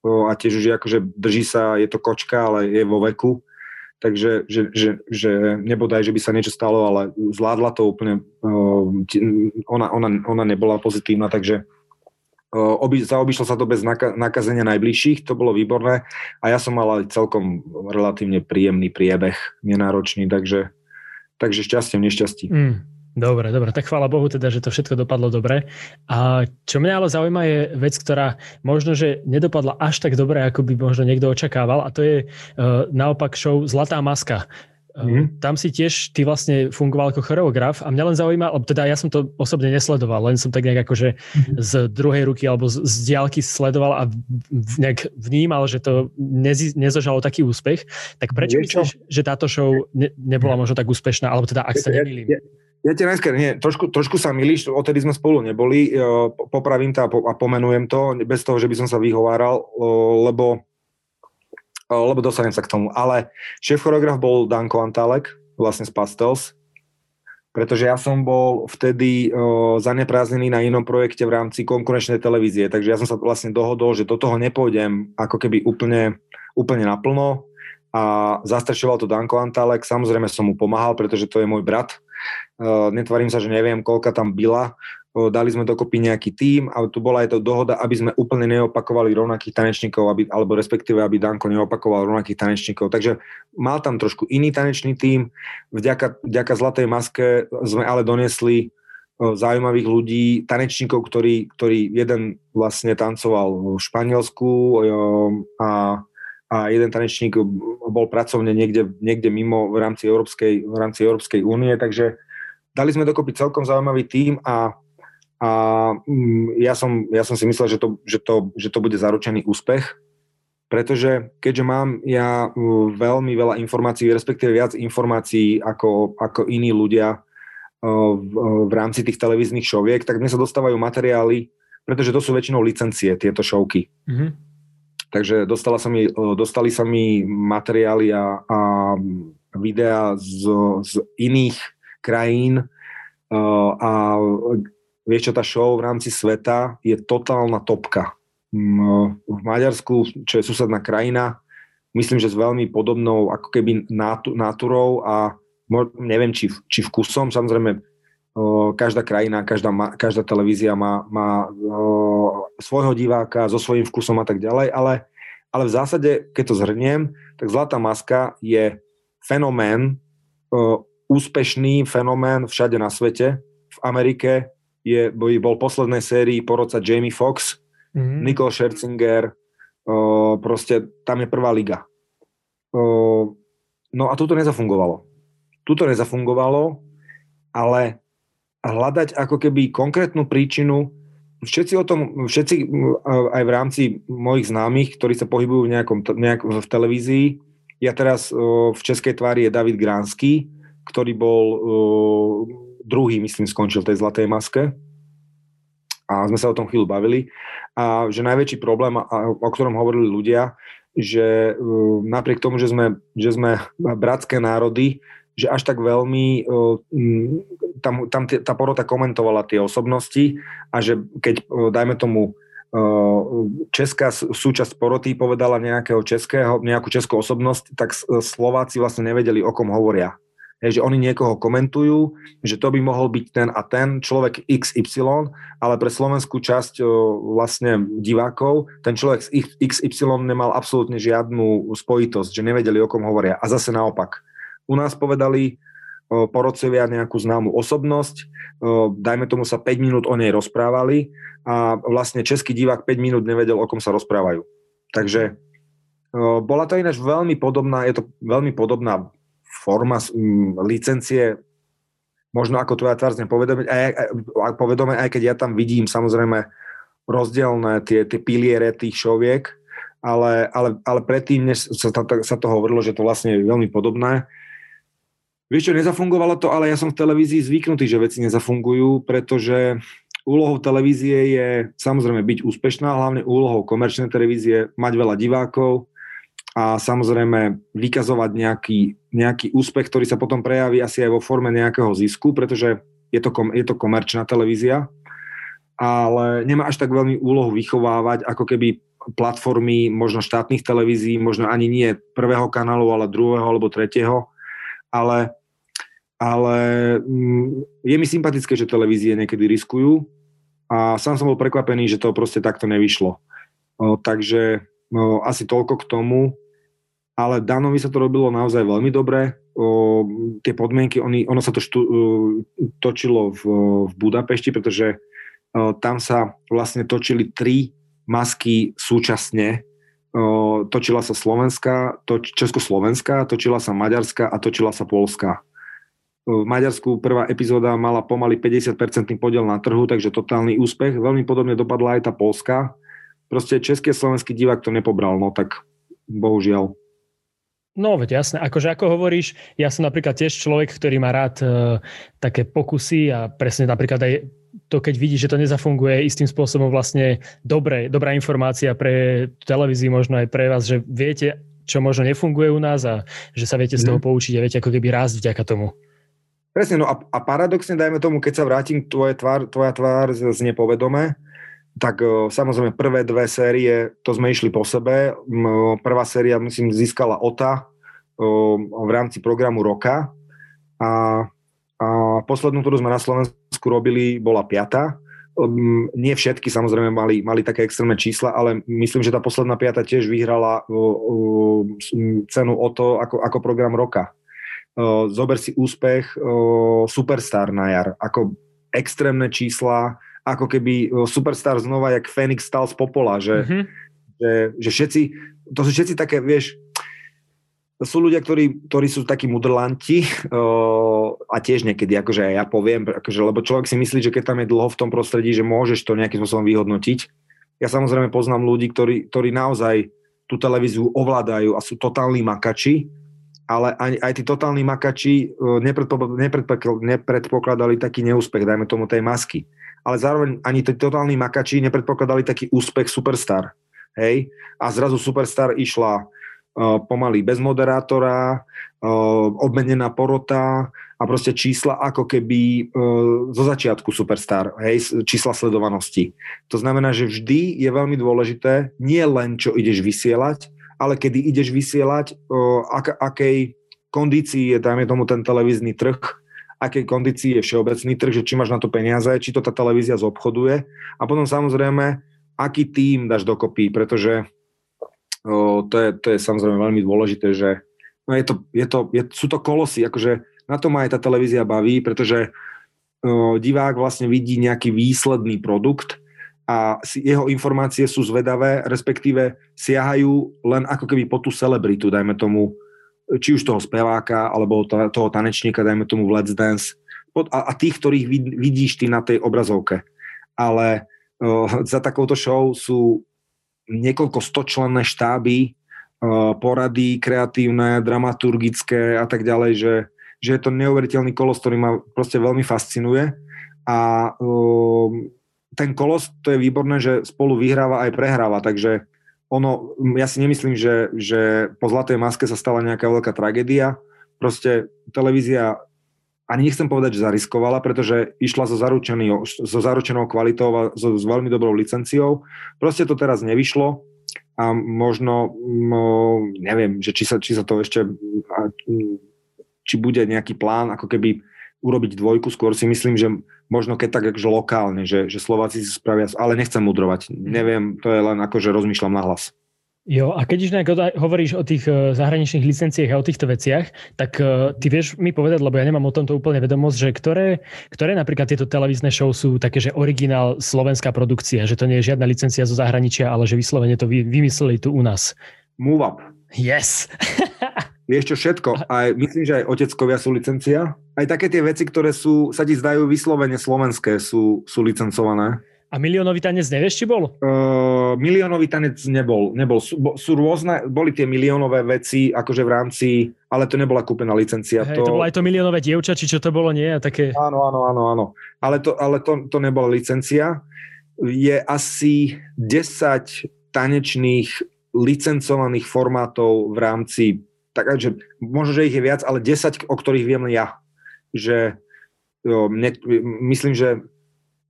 a tiež už je akože drží sa, je to kočka, ale je vo veku, takže že, že, že nebodaj, že by sa niečo stalo, ale zvládla to úplne, ona, ona, ona nebola pozitívna, takže oby, zaobišlo sa to bez nakazenia najbližších, to bolo výborné a ja som mal aj celkom relatívne príjemný priebeh, nenáročný, takže, takže šťastie v nešťastí. Mm. Dobre, dobre, tak chvála Bohu teda, že to všetko dopadlo dobre. A čo mňa ale zaujíma je vec, ktorá možno, že nedopadla až tak dobre, ako by možno niekto očakával a to je uh, naopak show Zlatá maska. Mm-hmm. Tam si tiež ty vlastne fungoval ako choreograf a mňa len zaujíma, lebo teda ja som to osobne nesledoval, len som tak nejak akože mm-hmm. z druhej ruky alebo z, z diálky sledoval a nejak vnímal, že to nezi, nezožalo taký úspech. Tak prečo myslíš, že táto show ne, nebola možno tak úspešná, alebo teda ak sa nemýlim? Ja, ja, ja ti najskôr, nie, trošku, trošku sa milíš, odtedy sme spolu neboli, popravím to a, po, a pomenujem to, bez toho, že by som sa vyhováral, lebo lebo dostanem sa k tomu. Ale šéf choreograf bol Danko Antálek, vlastne z Pastels, pretože ja som bol vtedy o, na inom projekte v rámci konkurenčnej televízie, takže ja som sa vlastne dohodol, že do toho nepôjdem ako keby úplne, úplne naplno a zastrešoval to Danko Antálek, samozrejme som mu pomáhal, pretože to je môj brat, netvarím sa, že neviem, koľka tam byla, dali sme dokopy nejaký tím a tu bola aj to dohoda, aby sme úplne neopakovali rovnakých tanečníkov, aby, alebo respektíve, aby Danko neopakoval rovnakých tanečníkov. Takže mal tam trošku iný tanečný tím. Vďaka, vďaka Zlatej maske sme ale donesli zaujímavých ľudí, tanečníkov, ktorí, ktorý jeden vlastne tancoval v Španielsku a, a jeden tanečník bol pracovne niekde, niekde mimo v rámci Európskej, v rámci Európskej únie, takže dali sme dokopy celkom zaujímavý tím a a mm, ja som, ja som si myslel, že to, že, to, že to bude zaručený úspech, pretože keďže mám ja mm, veľmi veľa informácií, respektíve viac informácií ako, ako iní ľudia v, v rámci tých televíznych šoviek, tak mne sa dostávajú materiály, pretože to sú väčšinou licencie, tieto šovky. Mm-hmm. Takže dostala sa mi, dostali sa mi materiály a, a videá z, z iných krajín a vieš čo, tá show v rámci sveta je totálna topka. Mm, v Maďarsku, čo je susedná krajina, myslím, že s veľmi podobnou ako keby náturou a neviem, či, či vkusom, samozrejme každá krajina, každá, každá televízia má, má svojho diváka so svojím vkusom a tak ďalej, ale, ale v zásade, keď to zhrniem, tak Zlatá maska je fenomén, úspešný fenomén všade na svete, v Amerike, je, bol poslednej sérii porodca Jamie Fox, mm-hmm. Nicole Scherzinger, o, proste tam je prvá liga. O, no a tuto nezafungovalo. Tuto nezafungovalo, ale hľadať ako keby konkrétnu príčinu, všetci o tom, všetci aj v rámci mojich známych, ktorí sa pohybujú v, nejakom, nejak, v televízii, ja teraz o, v Českej tvári je David Gránsky, ktorý bol o, druhý, myslím, skončil v tej zlatej maske. A sme sa o tom chvíľu bavili. A že najväčší problém, o ktorom hovorili ľudia, že uh, napriek tomu, že sme, že sme bratské národy, že až tak veľmi uh, tam, tam tá porota komentovala tie osobnosti a že keď, dajme tomu, česká súčasť poroty povedala nejakého českého, nejakú českú osobnosť, tak Slováci vlastne nevedeli, o kom hovoria že oni niekoho komentujú, že to by mohol byť ten a ten človek XY, ale pre slovenskú časť vlastne divákov ten človek z XY nemal absolútne žiadnu spojitosť, že nevedeli, o kom hovoria. A zase naopak. U nás povedali porodcovia nejakú známu osobnosť, dajme tomu sa 5 minút o nej rozprávali a vlastne český divák 5 minút nevedel, o kom sa rozprávajú. Takže bola to ináč veľmi podobná, je to veľmi podobná forma um, licencie, možno ako tvoja tvár zne povedomie, aj, aj, povedome, aj keď ja tam vidím samozrejme rozdielne tie, tie piliere tých šoviek, ale, ale, ale predtým, než sa, sa to hovorilo, že to vlastne je veľmi podobné, Vieš čo, nezafungovalo to, ale ja som v televízii zvyknutý, že veci nezafungujú, pretože úlohou televízie je samozrejme byť úspešná, hlavne úlohou komerčnej televízie mať veľa divákov, a samozrejme vykazovať nejaký, nejaký úspech, ktorý sa potom prejaví asi aj vo forme nejakého zisku, pretože je to, kom, je to komerčná televízia, ale nemá až tak veľmi úlohu vychovávať ako keby platformy možno štátnych televízií, možno ani nie prvého kanálu, ale druhého alebo tretieho, ale, ale mm, je mi sympatické, že televízie niekedy riskujú a sám som bol prekvapený, že to proste takto nevyšlo. O, takže o, asi toľko k tomu ale Danovi sa to robilo naozaj veľmi dobre. o, tie podmienky, oni, ono sa to štú, točilo v, v Budapešti, pretože o, tam sa vlastne točili tri masky súčasne. O, točila sa Slovenská, toč, Československá, točila sa Maďarská a točila sa Polská. V Maďarsku prvá epizóda mala pomaly 50% podiel na trhu, takže totálny úspech. Veľmi podobne dopadla aj tá Polska. Proste český a slovenský divák to nepobral, no tak bohužiaľ. No, veď jasné. Akože ako hovoríš, ja som napríklad tiež človek, ktorý má rád e, také pokusy a presne napríklad aj to, keď vidí, že to nezafunguje istým spôsobom vlastne dobre, dobrá informácia pre televízii, možno aj pre vás, že viete, čo možno nefunguje u nás a že sa viete z toho mhm. poučiť a viete ako keby rásť vďaka tomu. Presne, no a, a paradoxne, dajme tomu, keď sa vrátim tvoje tvár, tvoja tvár z nepovedomé, tak o, samozrejme prvé dve série, to sme išli po sebe. Prvá séria, myslím, získala OTA o, v rámci programu roka a, a poslednú, ktorú sme na Slovensku robili, bola piata. Nie všetky samozrejme mali, mali také extrémne čísla, ale myslím, že tá posledná piata tiež vyhrala cenu o to ako, ako program roka. Zober si úspech Superstar na jar, ako extrémne čísla, ako keby Superstar znova, jak Fénix stal z popola, že, mm-hmm. že, že všetci, to sú všetci také, vieš, sú ľudia, ktorí, ktorí sú takí mudrlanti uh, a tiež niekedy, akože ja poviem, akože, lebo človek si myslí, že keď tam je dlho v tom prostredí, že môžeš to nejakým spôsobom vyhodnotiť. Ja samozrejme poznám ľudí, ktorí, ktorí naozaj tú televíziu ovládajú a sú totálni makači, ale aj, aj tí totálni makači uh, nepredpokladali taký neúspech, dajme tomu tej masky ale zároveň ani tí totálni makači nepredpokladali taký úspech Superstar. Hej? A zrazu Superstar išla uh, pomaly bez moderátora, uh, obmenená porota a proste čísla ako keby uh, zo začiatku Superstar, hej, čísla sledovanosti. To znamená, že vždy je veľmi dôležité nie len, čo ideš vysielať, ale kedy ideš vysielať, ak, akej kondícii je, dajme tomu, ten televízny trh, akej kondícii je všeobecný trh, že či máš na to peniaze, či to tá televízia zobchoduje. A potom samozrejme, aký tým dáš dokopy, pretože o, to, je, to je samozrejme veľmi dôležité, že no je to, je to, je, sú to kolosy, akože na to ma aj tá televízia baví, pretože o, divák vlastne vidí nejaký výsledný produkt a jeho informácie sú zvedavé, respektíve siahajú len ako keby po tú celebritu, dajme tomu, či už toho speváka, alebo toho tanečníka, dajme tomu v Let's Dance, a, tých, ktorých vidíš ty na tej obrazovke. Ale za takouto show sú niekoľko stočlenné štáby, uh, porady kreatívne, dramaturgické a tak ďalej, že, že je to neuveriteľný kolos, ktorý ma proste veľmi fascinuje a ten kolos, to je výborné, že spolu vyhráva aj prehráva, takže ono, ja si nemyslím, že, že po Zlatej maske sa stala nejaká veľká tragédia. Proste televízia ani nechcem povedať, že zariskovala, pretože išla so, so zaručenou kvalitou a so, s veľmi dobrou licenciou. Proste to teraz nevyšlo a možno, no, neviem, že či sa, či sa to ešte, či bude nejaký plán, ako keby urobiť dvojku, skôr si myslím, že možno keď tak akože lokálne, že, že Slováci si spravia, ale nechcem mudrovať, mhm. neviem, to je len ako, že rozmýšľam na hlas. Jo, a keď už nejak hovoríš o tých e, zahraničných licenciách a o týchto veciach, tak e, ty vieš mi povedať, lebo ja nemám o tomto úplne vedomosť, že ktoré, ktoré napríklad tieto televízne show sú také, že originál slovenská produkcia, že to nie je žiadna licencia zo zahraničia, ale že vyslovene to vymysleli tu u nás. Move up. Yes. Vieš čo, všetko. Aj, myslím, že aj oteckovia sú licencia. Aj také tie veci, ktoré sú, sa ti zdajú vyslovene slovenské, sú, sú licencované. A miliónový tanec nevieš, či bol? Uh, miliónový tanec nebol. nebol. Sú, bo, sú rôzne, boli tie miliónové veci, akože v rámci, ale to nebola kúpená licencia. Hej, to... to bolo aj to miliónové dievča, či čo to bolo, nie? A také... Áno, áno, áno, áno. Ale, to, ale to, to nebola licencia. Je asi 10 tanečných licencovaných formátov v rámci tak, že možno, že ich je viac, ale 10, o ktorých viem ja. Že jo, mne, myslím, že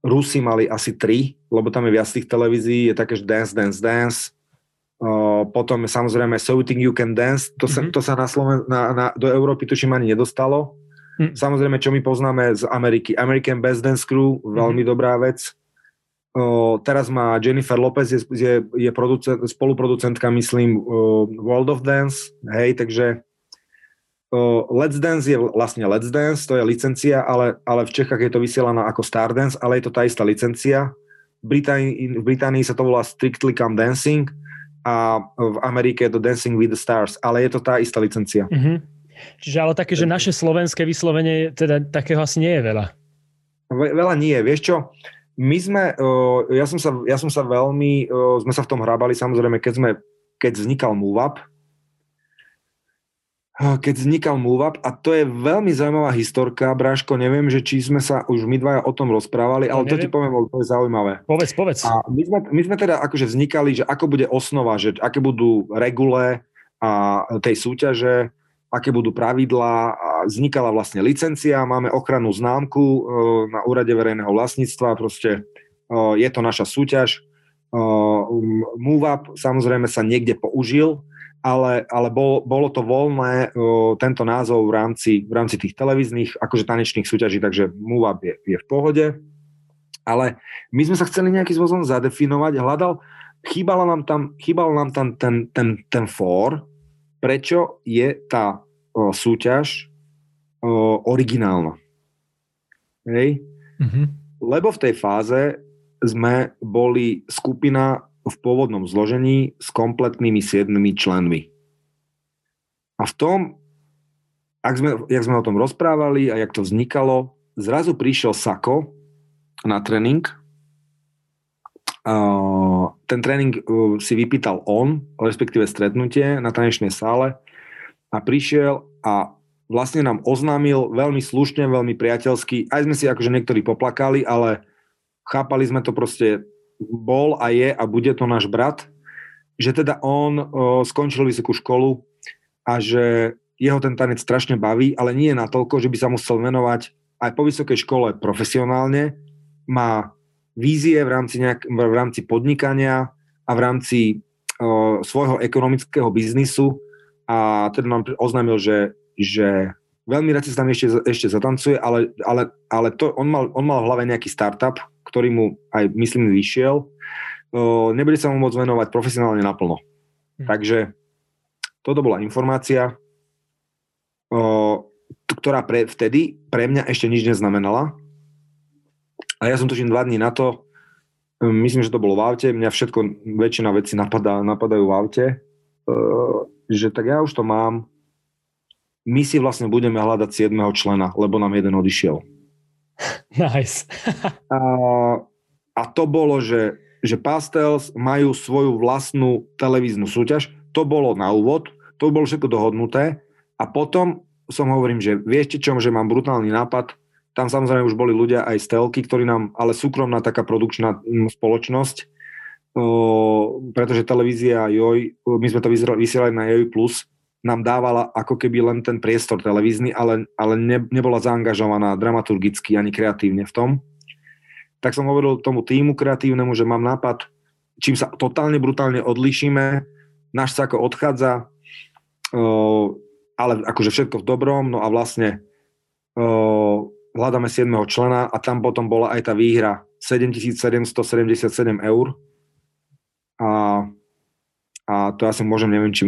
Rusi mali asi 3, lebo tam je viac tých televízií, je také, že Dance, Dance, Dance, Uh, potom samozrejme So You Think You Can Dance, to sa, mm-hmm. to sa na Sloven- na, na, do Európy tuším ani nedostalo. Mm. Samozrejme, čo my poznáme z Ameriky. American Best Dance Crew, veľmi mm-hmm. dobrá vec. Uh, teraz má Jennifer Lopez, je, je, je producent, spoluproducentka, myslím, uh, World of Dance, hej, takže Let's Dance je vlastne Let's Dance, to je licencia, ale, ale v Čechách je to vysielaná ako Stardance, ale je to tá istá licencia. V Británii, v Británii sa to volá Strictly Come Dancing a v Amerike je to Dancing with the Stars, ale je to tá istá licencia. Mm-hmm. Čiže ale také, že naše slovenské vyslovenie, teda takého asi nie je veľa. Veľa nie, vieš čo? My sme, ja som sa, ja som sa veľmi, sme sa v tom hrábali, samozrejme, keď sme, keď vznikal MoveUp, keď vznikal MoveUp a to je veľmi zaujímavá historka, Bráško, neviem, že či sme sa už my dvaja o tom rozprávali, ale to, to ti poviem, to je zaujímavé. Povedz, povedz. A my sme, my sme teda akože vznikali, že ako bude osnova, že aké budú regule a tej súťaže, aké budú pravidlá. Vznikala vlastne licencia, máme ochrannú známku e, na úrade verejného vlastníctva, proste e, je to naša súťaž. E, MoveUp samozrejme sa niekde použil, ale, ale bol, bolo to voľné tento názov v rámci, v rámci tých televíznych, akože tanečných súťaží, takže MoveUp je, je v pohode. Ale my sme sa chceli nejakým spôsobom zadefinovať, hľadal, chýbalo nám tam, chýbal nám tam ten, ten, ten fór, prečo je tá o, súťaž o, originálna. Hej? Mm-hmm. Lebo v tej fáze sme boli skupina v pôvodnom zložení s kompletnými siedmimi členmi. A v tom, ak sme, jak sme o tom rozprávali a jak to vznikalo, zrazu prišiel Sako na tréning. Ten tréning si vypýtal on, respektíve stretnutie na tanečnej sále a prišiel a vlastne nám oznámil veľmi slušne, veľmi priateľsky. Aj sme si akože niektorí poplakali, ale chápali sme to proste bol a je a bude to náš brat, že teda on o, skončil vysokú školu a že jeho ten tanec strašne baví, ale nie je natoľko, že by sa musel venovať aj po vysokej škole profesionálne. Má vízie v rámci, nejak, v rámci podnikania a v rámci o, svojho ekonomického biznisu a teda nám oznámil, že, že veľmi rád sa tam ešte, ešte zatancuje, ale, ale, ale to, on, mal, on mal v hlave nejaký startup, ktorý mu aj, myslím, vyšiel, nebude sa mu môcť venovať profesionálne naplno. Hm. Takže toto bola informácia, ktorá pre, vtedy pre mňa ešte nič neznamenala. A ja som tuším dva dní na to, hm, myslím, že to bolo v aute, mňa všetko, väčšina vecí napadá, napadajú v aute, že tak ja už to mám, my si vlastne budeme hľadať 7. člena, lebo nám jeden odišiel. Nice. a, a to bolo, že, že Pastels majú svoju vlastnú televíznu súťaž. To bolo na úvod, to bolo všetko dohodnuté. A potom som hovorím, že viete čo, že mám brutálny nápad. Tam samozrejme už boli ľudia aj z telky, ktorí nám, ale súkromná taká produkčná spoločnosť, o, pretože televízia Joj, my sme to vysielali na Joj Plus, nám dávala ako keby len ten priestor televízny, ale, ale ne, nebola zaangažovaná dramaturgicky ani kreatívne v tom. Tak som hovoril tomu týmu kreatívnemu, že mám nápad, čím sa totálne brutálne odlišíme, náš sa ako odchádza, ale akože všetko v dobrom, no a vlastne hľadáme 7. člena a tam potom bola aj tá výhra 7777 eur a a to asi môžem, neviem, či,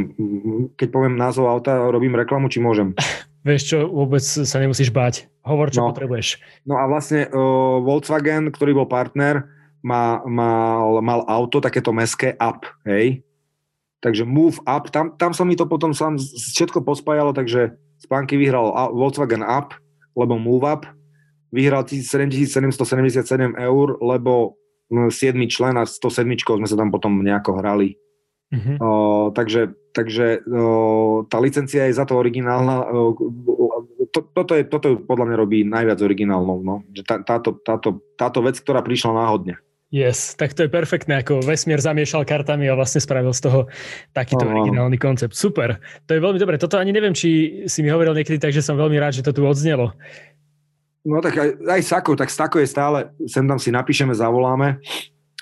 keď poviem názov auta, robím reklamu, či môžem. Vieš čo, vôbec sa nemusíš báť. Hovor, čo no, potrebuješ. No a vlastne uh, Volkswagen, ktorý bol partner, má, mal, mal auto, takéto meské up, hej. Takže Move Up, tam, tam sa mi to potom sám všetko pospájalo, takže Spanky vyhral Volkswagen Up, lebo Move Up, vyhral 7777 eur, lebo 7 člen a 107 sme sa tam potom nejako hrali. Uh-huh. O, takže takže o, tá licencia je za to originálna. O, to, toto, je, toto podľa mňa robí najviac originálnou. No? Tá, táto, táto, táto vec, ktorá prišla náhodne. Yes, tak to je perfektné, ako vesmier zamiešal kartami a vlastne spravil z toho takýto oh, originálny koncept. Super, to je veľmi dobre. Toto ani neviem, či si mi hovoril niekedy, takže som veľmi rád, že to tu odznelo. No tak aj, aj Sako, tak Sako je stále, sem tam si napíšeme, zavoláme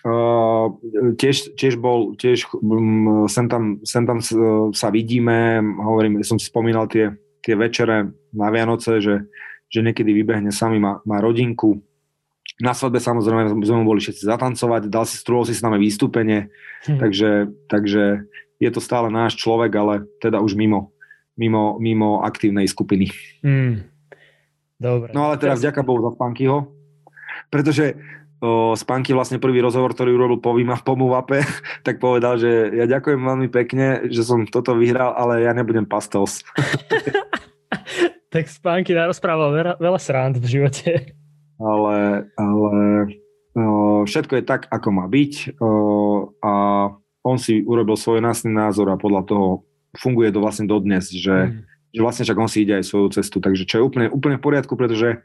Uh, tiež, tiež bol, tiež um, sem, tam, sem tam sa vidíme, hovorím, som si spomínal tie, tie večere na Vianoce, že, že niekedy vybehne sami, má, má rodinku. Na svadbe samozrejme sme boli všetci zatancovať, dal si, strúhol si s nami výstupenie, hm. takže, takže je to stále náš človek, ale teda už mimo, mimo, mimo aktívnej skupiny. Mm. Dobre. No ale teda vďaka Bohu za Spankyho, pretože o, Spanky vlastne prvý rozhovor, ktorý urobil po, po Muvape, tak povedal, že ja ďakujem veľmi pekne, že som toto vyhral, ale ja nebudem pastels. tak Spanky narozprával veľa, veľa srand v živote. Ale, ale o, všetko je tak, ako má byť o, a on si urobil svoj násny názor a podľa toho funguje to vlastne dodnes, že, mm. Že vlastne však on si ide aj svoju cestu, takže čo je úplne, úplne v poriadku, pretože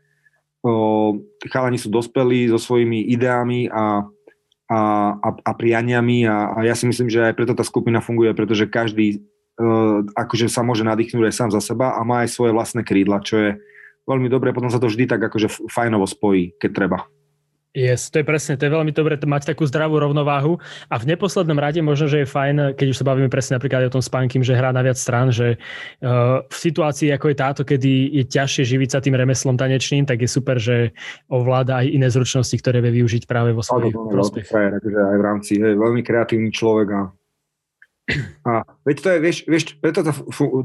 o, chalani sú dospelí so svojimi ideami a, a, a, a prianiami a, a ja si myslím, že aj preto tá skupina funguje, pretože každý o, akože sa môže nadýchnúť aj sám za seba a má aj svoje vlastné krídla, čo je veľmi dobré, potom sa to vždy tak akože fajnovo spojí, keď treba. Yes, to je presne, to je veľmi dobré mať takú zdravú rovnováhu a v neposlednom rade možno, že je fajn, keď už sa bavíme presne napríklad o tom spánky, že hrá na viac strán, že uh, v situácii ako je táto, kedy je ťažšie živiť sa tým remeslom tanečným, tak je super, že ovláda aj iné zručnosti, ktoré vie využiť práve vo svojich prospech. Takže aj v rámci, je veľmi kreatívny človek a a veď to je, vieš, vieš preto tá,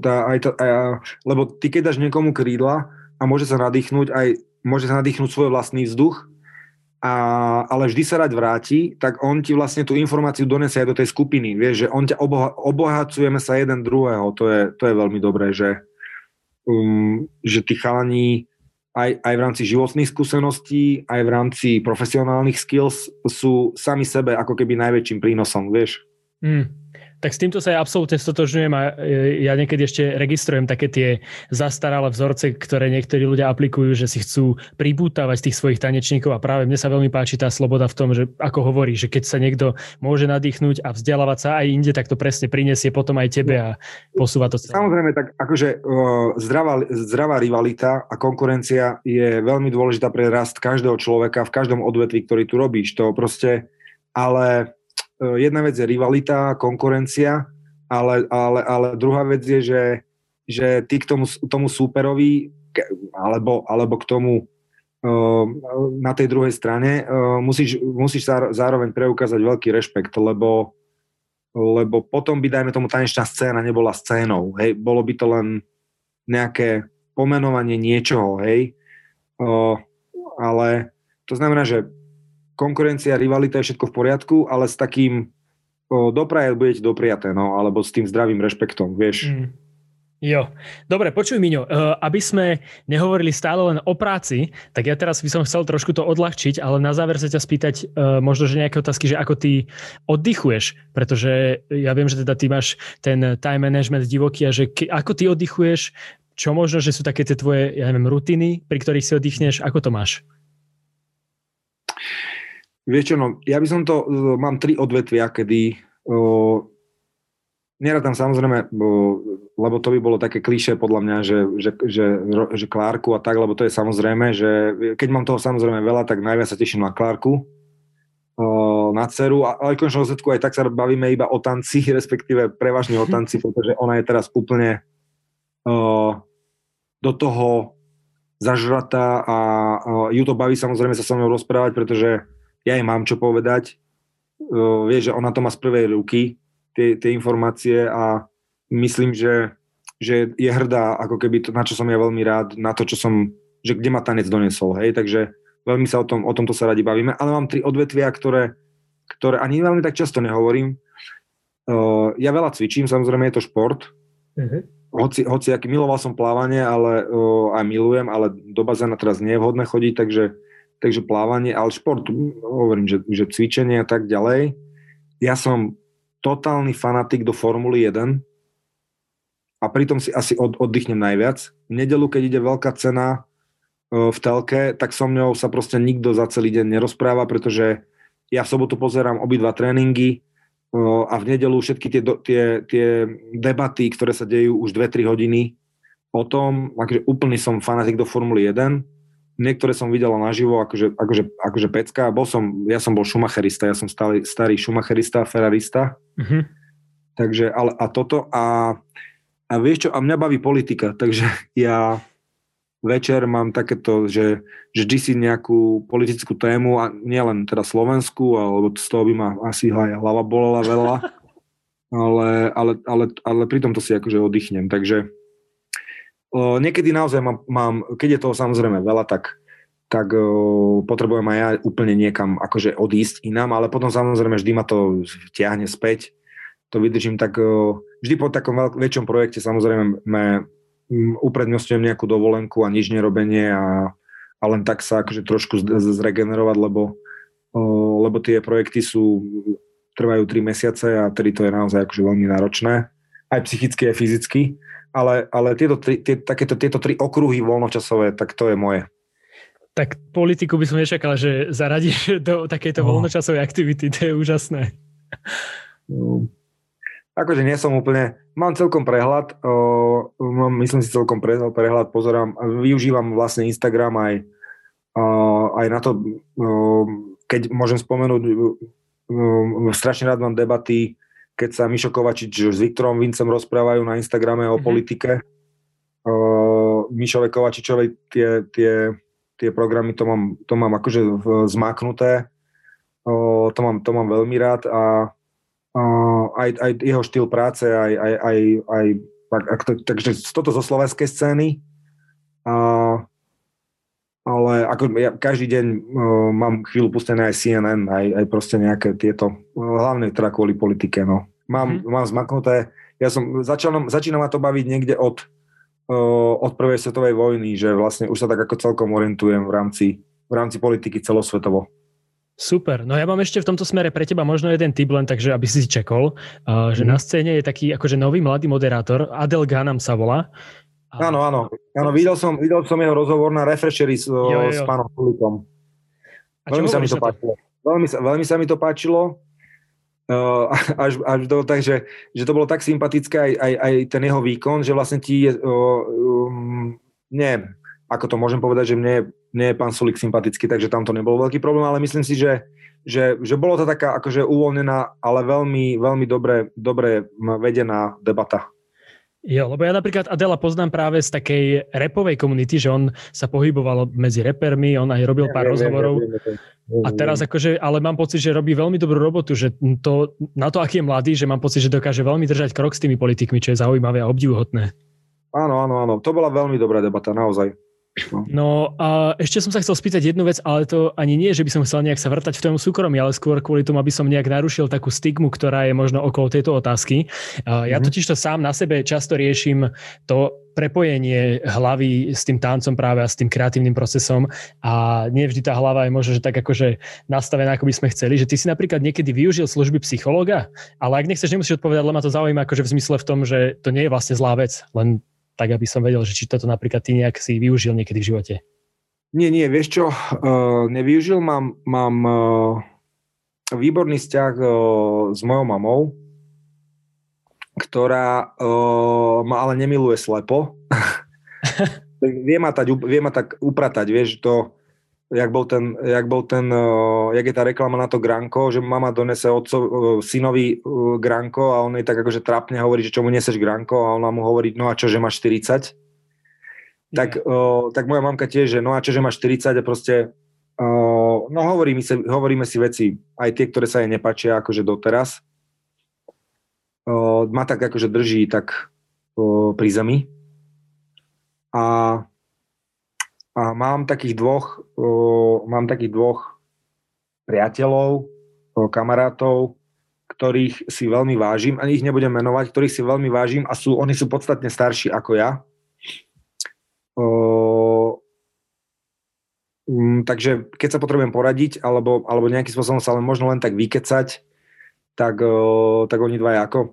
tá, aj tá, aj, lebo ty keď dáš niekomu krídla a môže sa nadýchnuť aj, môže sa nadýchnuť svoj vlastný vzduch, a, ale vždy sa rád vráti, tak on ti vlastne tú informáciu donesie aj do tej skupiny. Vieš, že on ťa oboha, obohacujeme sa jeden druhého. To je, to je veľmi dobré, že, um, že tí chalani aj, aj v rámci životných skúseností, aj v rámci profesionálnych skills sú sami sebe ako keby najväčším prínosom, vieš. Mm. Tak s týmto sa ja absolútne stotožňujem a e, ja niekedy ešte registrujem také tie zastaralé vzorce, ktoré niektorí ľudia aplikujú, že si chcú pribútavať tých svojich tanečníkov a práve mne sa veľmi páči tá sloboda v tom, že ako hovorí, že keď sa niekto môže nadýchnuť a vzdelávať sa aj inde, tak to presne prinesie potom aj tebe a posúva to. Samozrejme, tak akože zdravá, zdravá rivalita a konkurencia je veľmi dôležitá pre rast každého človeka v každom odvetví, ktorý tu robíš. To proste, ale jedna vec je rivalita, konkurencia, ale, ale, ale druhá vec je, že, že ty k tomu, tomu súperovi alebo, alebo k tomu e, na tej druhej strane e, musíš, musíš zároveň preukázať veľký rešpekt, lebo, lebo potom by, dajme tomu, tanečná scéna nebola scénou, hej, bolo by to len nejaké pomenovanie niečoho, hej, ale to znamená, že konkurencia, rivalita je všetko v poriadku, ale s takým o, dopraje budete dopriaté, no, alebo s tým zdravým rešpektom, vieš. Mm. Jo, dobre, počuj Miňo, uh, aby sme nehovorili stále len o práci, tak ja teraz by som chcel trošku to odľahčiť, ale na záver sa ťa spýtať uh, možno, že nejaké otázky, že ako ty oddychuješ, pretože ja viem, že teda ty máš ten time management divoký a že ako ty oddychuješ, čo možno, že sú také tie tvoje, ja neviem, rutiny, pri ktorých si oddychneš, ako to máš? Vieš čo, no, ja by som to, e, mám tri odvetvia, kedy o, tam samozrejme, o, lebo to by bolo také kliše podľa mňa, že, že, že, že Klárku a tak, lebo to je samozrejme, že keď mám toho samozrejme veľa, tak najviac sa teším na Klárku, o, na dceru, ale v končnom dôsledku aj tak sa bavíme iba o tanci, respektíve prevažne o tanci, pretože ona je teraz úplne o, do toho zažratá a o, ju to baví samozrejme sa so mnou rozprávať, pretože ja jej mám čo povedať. Uh, vieš, že ona to má z prvej ruky, tie, tie informácie a myslím, že, že je hrdá, ako keby to, na čo som ja veľmi rád, na to, čo som, že kde ma tanec donesol, hej, takže veľmi sa o, tom, o tomto sa radi bavíme, ale mám tri odvetvia, ktoré, ktoré ani veľmi tak často nehovorím. Uh, ja veľa cvičím, samozrejme je to šport, uh-huh. hoci, hoci aký miloval som plávanie, ale uh, aj milujem, ale do bazéna teraz nie je vhodné chodiť, takže takže plávanie, ale šport, hovorím, že, že cvičenie a tak ďalej. Ja som totálny fanatik do Formuly 1 a pritom si asi od, oddychnem najviac. V nedelu, keď ide veľká cena e, v telke, tak so mňou sa proste nikto za celý deň nerozpráva, pretože ja v sobotu pozerám obidva tréningy e, a v nedelu všetky tie, tie, tie debaty, ktoré sa dejú už 2-3 hodiny o tom, akože úplný som fanatik do Formuly 1 niektoré som videl naživo, akože, akože, akože pecka. Bol som, ja som bol šumacherista, ja som starý, starý šumacherista, ferrarista. Mm-hmm. Takže, ale a toto a, a vieš čo, a mňa baví politika, takže ja večer mám takéto, že, že vždy si nejakú politickú tému a nielen teda Slovensku, alebo z toho by ma asi hlava bolela veľa, ale, ale, ale, ale pri tomto si akože oddychnem, takže Niekedy naozaj mám, mám, keď je toho samozrejme veľa, tak, tak o, potrebujem aj ja úplne niekam akože odísť inám, ale potom samozrejme vždy ma to ťahne späť. To vydržím tak, o, vždy po takom veľk, väčšom projekte samozrejme me, uprednostňujem nejakú dovolenku a nič nerobenie a, a len tak sa akože trošku zregenerovať, lebo, lebo tie projekty sú, trvajú 3 mesiace a tedy to je naozaj akože veľmi náročné, aj psychicky, aj fyzicky ale, ale tieto, tri, tie, takéto, tieto tri okruhy voľnočasové, tak to je moje. Tak politiku by som nečakal, že zaradíš do takejto no. voľnočasovej aktivity, to je úžasné. No. Akože nie som úplne, mám celkom prehľad, o, myslím si celkom prehľad, pozerám, využívam vlastne Instagram aj, o, aj na to, o, keď môžem spomenúť, o, strašne rád mám debaty keď sa Mišo Kovačič s Viktorom Vincem rozprávajú na Instagrame o mm-hmm. politike. Uh, Mišove Kovačičovej tie, tie, tie programy, to mám, to mám akože zmáknuté. Uh, to, mám, to mám veľmi rád a uh, aj, aj jeho štýl práce, aj, aj, aj, aj tak, to, takže toto zo slovenskej scény. Uh, ale ako ja každý deň uh, mám chvíľu pustené aj CNN, aj, aj proste nejaké tieto, hlavne teda kvôli politike, no. Mám, hmm. mám zmaknuté, ja som, začal, začína ma to baviť niekde od, uh, od prvej svetovej vojny, že vlastne už sa tak ako celkom orientujem v rámci, v rámci politiky celosvetovo. Super. No ja mám ešte v tomto smere pre teba možno jeden tip, len takže aby si si čekol, uh, že mm. na scéne je taký akože nový mladý moderátor, Adel Ganam sa volá, Áno, áno. Áno, videl som, videl som jeho rozhovor na Refreshery s, jo, jo. s pánom Kulikom. Veľmi sa mi to páčilo. Veľmi sa, veľmi sa mi to páčilo. Uh, až, až do, takže, že to bolo tak sympatické aj, aj, aj ten jeho výkon, že vlastne ti je, uh, um, nie, ako to môžem povedať, že mne, mne je pán Sulik sympatický, takže tam to nebol veľký problém, ale myslím si, že, že, že bolo to taká akože uvoľnená, ale veľmi, veľmi dobre, dobre vedená debata. Jo, lebo ja napríklad Adela poznám práve z takej repovej komunity, že on sa pohyboval medzi repermi, on aj robil pár ja, rozhovorov. Ja, ja, a teraz akože, ale mám pocit, že robí veľmi dobrú robotu, že to, na to, aký je mladý, že mám pocit, že dokáže veľmi držať krok s tými politikmi, čo je zaujímavé a obdivuhodné. Áno, áno, áno. To bola veľmi dobrá debata, naozaj. No. a ešte som sa chcel spýtať jednu vec, ale to ani nie, že by som chcel nejak sa vrtať v tom súkromí, ale skôr kvôli tomu, aby som nejak narušil takú stigmu, ktorá je možno okolo tejto otázky. Ja mhm. totiž to sám na sebe často riešim to prepojenie hlavy s tým táncom práve a s tým kreatívnym procesom a nie vždy tá hlava je možno, že tak akože nastavená, ako by sme chceli, že ty si napríklad niekedy využil služby psychologa, ale ak nechceš, nemusíš odpovedať, len ma to zaujíma akože v zmysle v tom, že to nie je vlastne zlá vec, len tak aby som vedel, že či toto napríklad ty nejak si využil niekedy v živote. Nie, nie, vieš čo, uh, nevyužil, mám, mám uh, výborný vzťah uh, s mojou mamou, ktorá uh, ma ale nemiluje slepo. vie, ma tať, vie ma tak upratať, vieš, to, jak bol ten, jak bol ten, uh, jak je tá reklama na to granko, že mama donese otco, uh, synovi uh, granko a on jej tak akože trapne hovorí, že čo mu neseš granko a ona mu hovorí, no a čo, že máš 40? Tak, tak moja mamka tiež, že no a čo, že máš 40 a proste no hovorí mi si, hovoríme si veci, aj tie, ktoré sa jej nepačia akože doteraz. Ma tak akože drží tak pri zemi. A a mám takých dvoch, mám takých dvoch priateľov, kamarátov, ktorých si veľmi vážim, ani ich nebudem menovať, ktorých si veľmi vážim a sú, oni sú podstatne starší ako ja. Uh, um, takže keď sa potrebujem poradiť, alebo, alebo nejakým spôsobom sa len možno len tak vykecať, tak, uh, tak oni dva ako.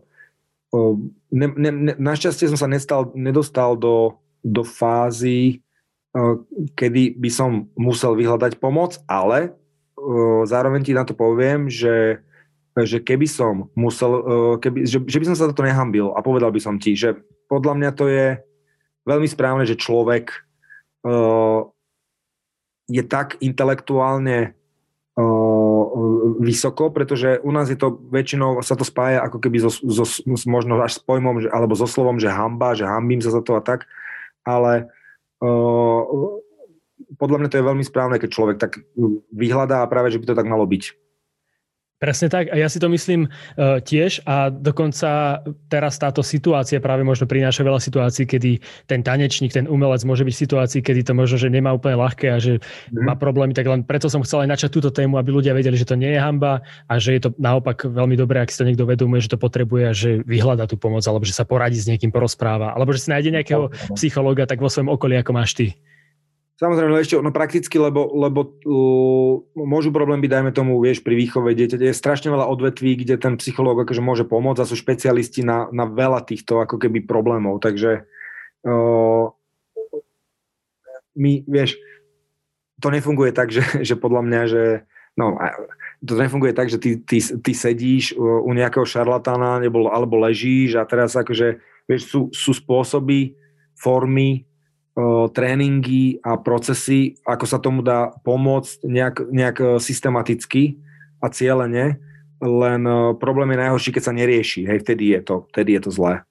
Uh, ne, ne, ne, našťastie som sa nestal, nedostal do, do fázy, kedy by som musel vyhľadať pomoc, ale zároveň ti na to poviem, že, že keby som musel, keby, že, že by som sa za to nehambil a povedal by som ti, že podľa mňa to je veľmi správne, že človek je tak intelektuálne vysoko, pretože u nás je to väčšinou, sa to spája ako keby so, so, možno až s pojmom, alebo so slovom, že hamba, že hambím sa za to a tak, ale podľa mňa to je veľmi správne, keď človek tak vyhľadá a práve, že by to tak malo byť. Presne tak a ja si to myslím uh, tiež a dokonca teraz táto situácia práve možno prináša veľa situácií, kedy ten tanečník, ten umelec môže byť v situácii, kedy to možno, že nemá úplne ľahké a že mm. má problémy, tak len preto som chcel aj načať túto tému, aby ľudia vedeli, že to nie je hamba a že je to naopak veľmi dobré, ak si to niekto vedomuje, že to potrebuje a že vyhľada tú pomoc alebo že sa poradí s niekým, porozpráva alebo že si nájde nejakého psychológa tak vo svojom okolí, ako máš ty. Samozrejme, ešte no prakticky, lebo, lebo uh, môžu problém byť, dajme tomu, vieš, pri výchove dieťa. Je strašne veľa odvetví, kde ten psychológ akože môže pomôcť a sú špecialisti na, na veľa týchto ako keby problémov. Takže uh, my, vieš, to nefunguje tak, že, že podľa mňa, že no, to nefunguje tak, že ty, ty, ty sedíš u nejakého šarlatána nebo, alebo ležíš a teraz akože, vieš, sú, sú spôsoby, formy, tréningy a procesy, ako sa tomu dá pomôcť nejak, nejak e, systematicky a cieľene, len e, problém je najhorší, keď sa nerieši. Hej, vtedy je to, vtedy je to zlé.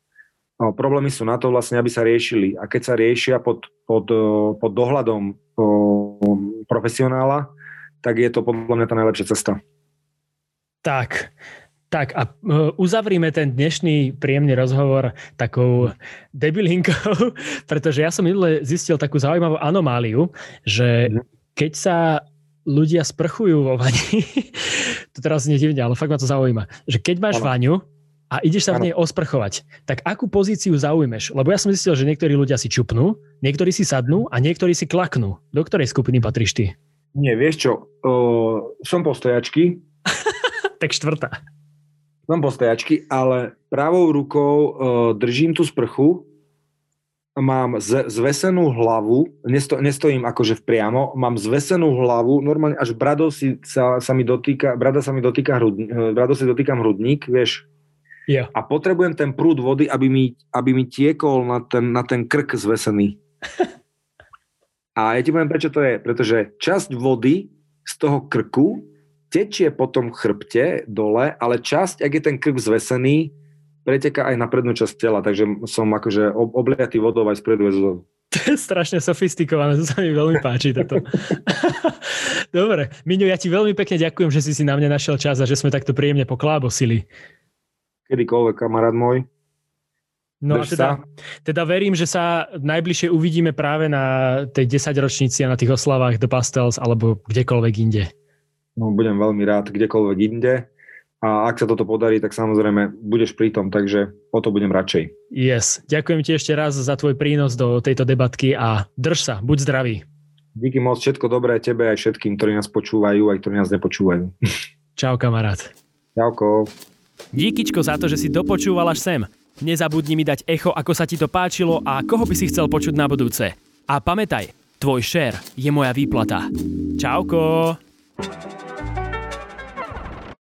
Problémy sú na to vlastne, aby sa riešili. A keď sa riešia pod, pod, e, pod dohľadom profesionála, tak je to podľa mňa tá najlepšia cesta. Tak, tak a e, uzavrime ten dnešný príjemný rozhovor takou debilinkou, pretože ja som minule zistil takú zaujímavú anomáliu, že mhm. keď sa ľudia sprchujú vo vani, to teraz znie divne, ale fakt ma to zaujíma, že keď máš ano. vaňu a ideš sa v nej osprchovať, tak akú pozíciu zaujmeš? Lebo ja som zistil, že niektorí ľudia si čupnú, niektorí si sadnú a niektorí si klaknú. Do ktorej skupiny patríš ty? Nie, vieš čo, uh, som postojačky. tak štvrtá mám postojačky, ale pravou rukou uh, držím tú sprchu, mám z, zvesenú hlavu, nesto, nestojím akože priamo, mám zvesenú hlavu, normálne až brado si sa, sa mi dotýka, brada sa mi dotýka hrudník, e, brado si dotýkam hrudník, vieš. Yeah. A potrebujem ten prúd vody, aby mi, aby mi tiekol na ten, na ten krk zvesený. A ja ti poviem, prečo to je. Pretože časť vody z toho krku tečie po tom chrbte dole, ale časť, ak je ten krk zvesený, preteká aj na prednú časť tela, takže som akože obliatý vodou aj spredu aj zozadu. To je strašne sofistikované, to sa mi veľmi páči toto. Dobre, Miňo, ja ti veľmi pekne ďakujem, že si si na mňa našiel čas a že sme takto príjemne poklábosili. Kedykoľvek, kamarát môj. No a teda, teda verím, že sa najbližšie uvidíme práve na tej 10 ročnici a na tých oslavách The Pastels alebo kdekoľvek inde. No, budem veľmi rád kdekoľvek inde. A ak sa toto podarí, tak samozrejme budeš pri tom, takže o to budem radšej. Yes. Ďakujem ti ešte raz za tvoj prínos do tejto debatky a drž sa, buď zdravý. Díky moc, všetko dobré tebe aj všetkým, ktorí nás počúvajú, aj ktorí nás nepočúvajú. Čau kamarát. Čauko. Díkyčko za to, že si dopočúval až sem. Nezabudni mi dať echo, ako sa ti to páčilo a koho by si chcel počuť na budúce. A pamätaj, tvoj share je moja výplata. Čauko. Thank you.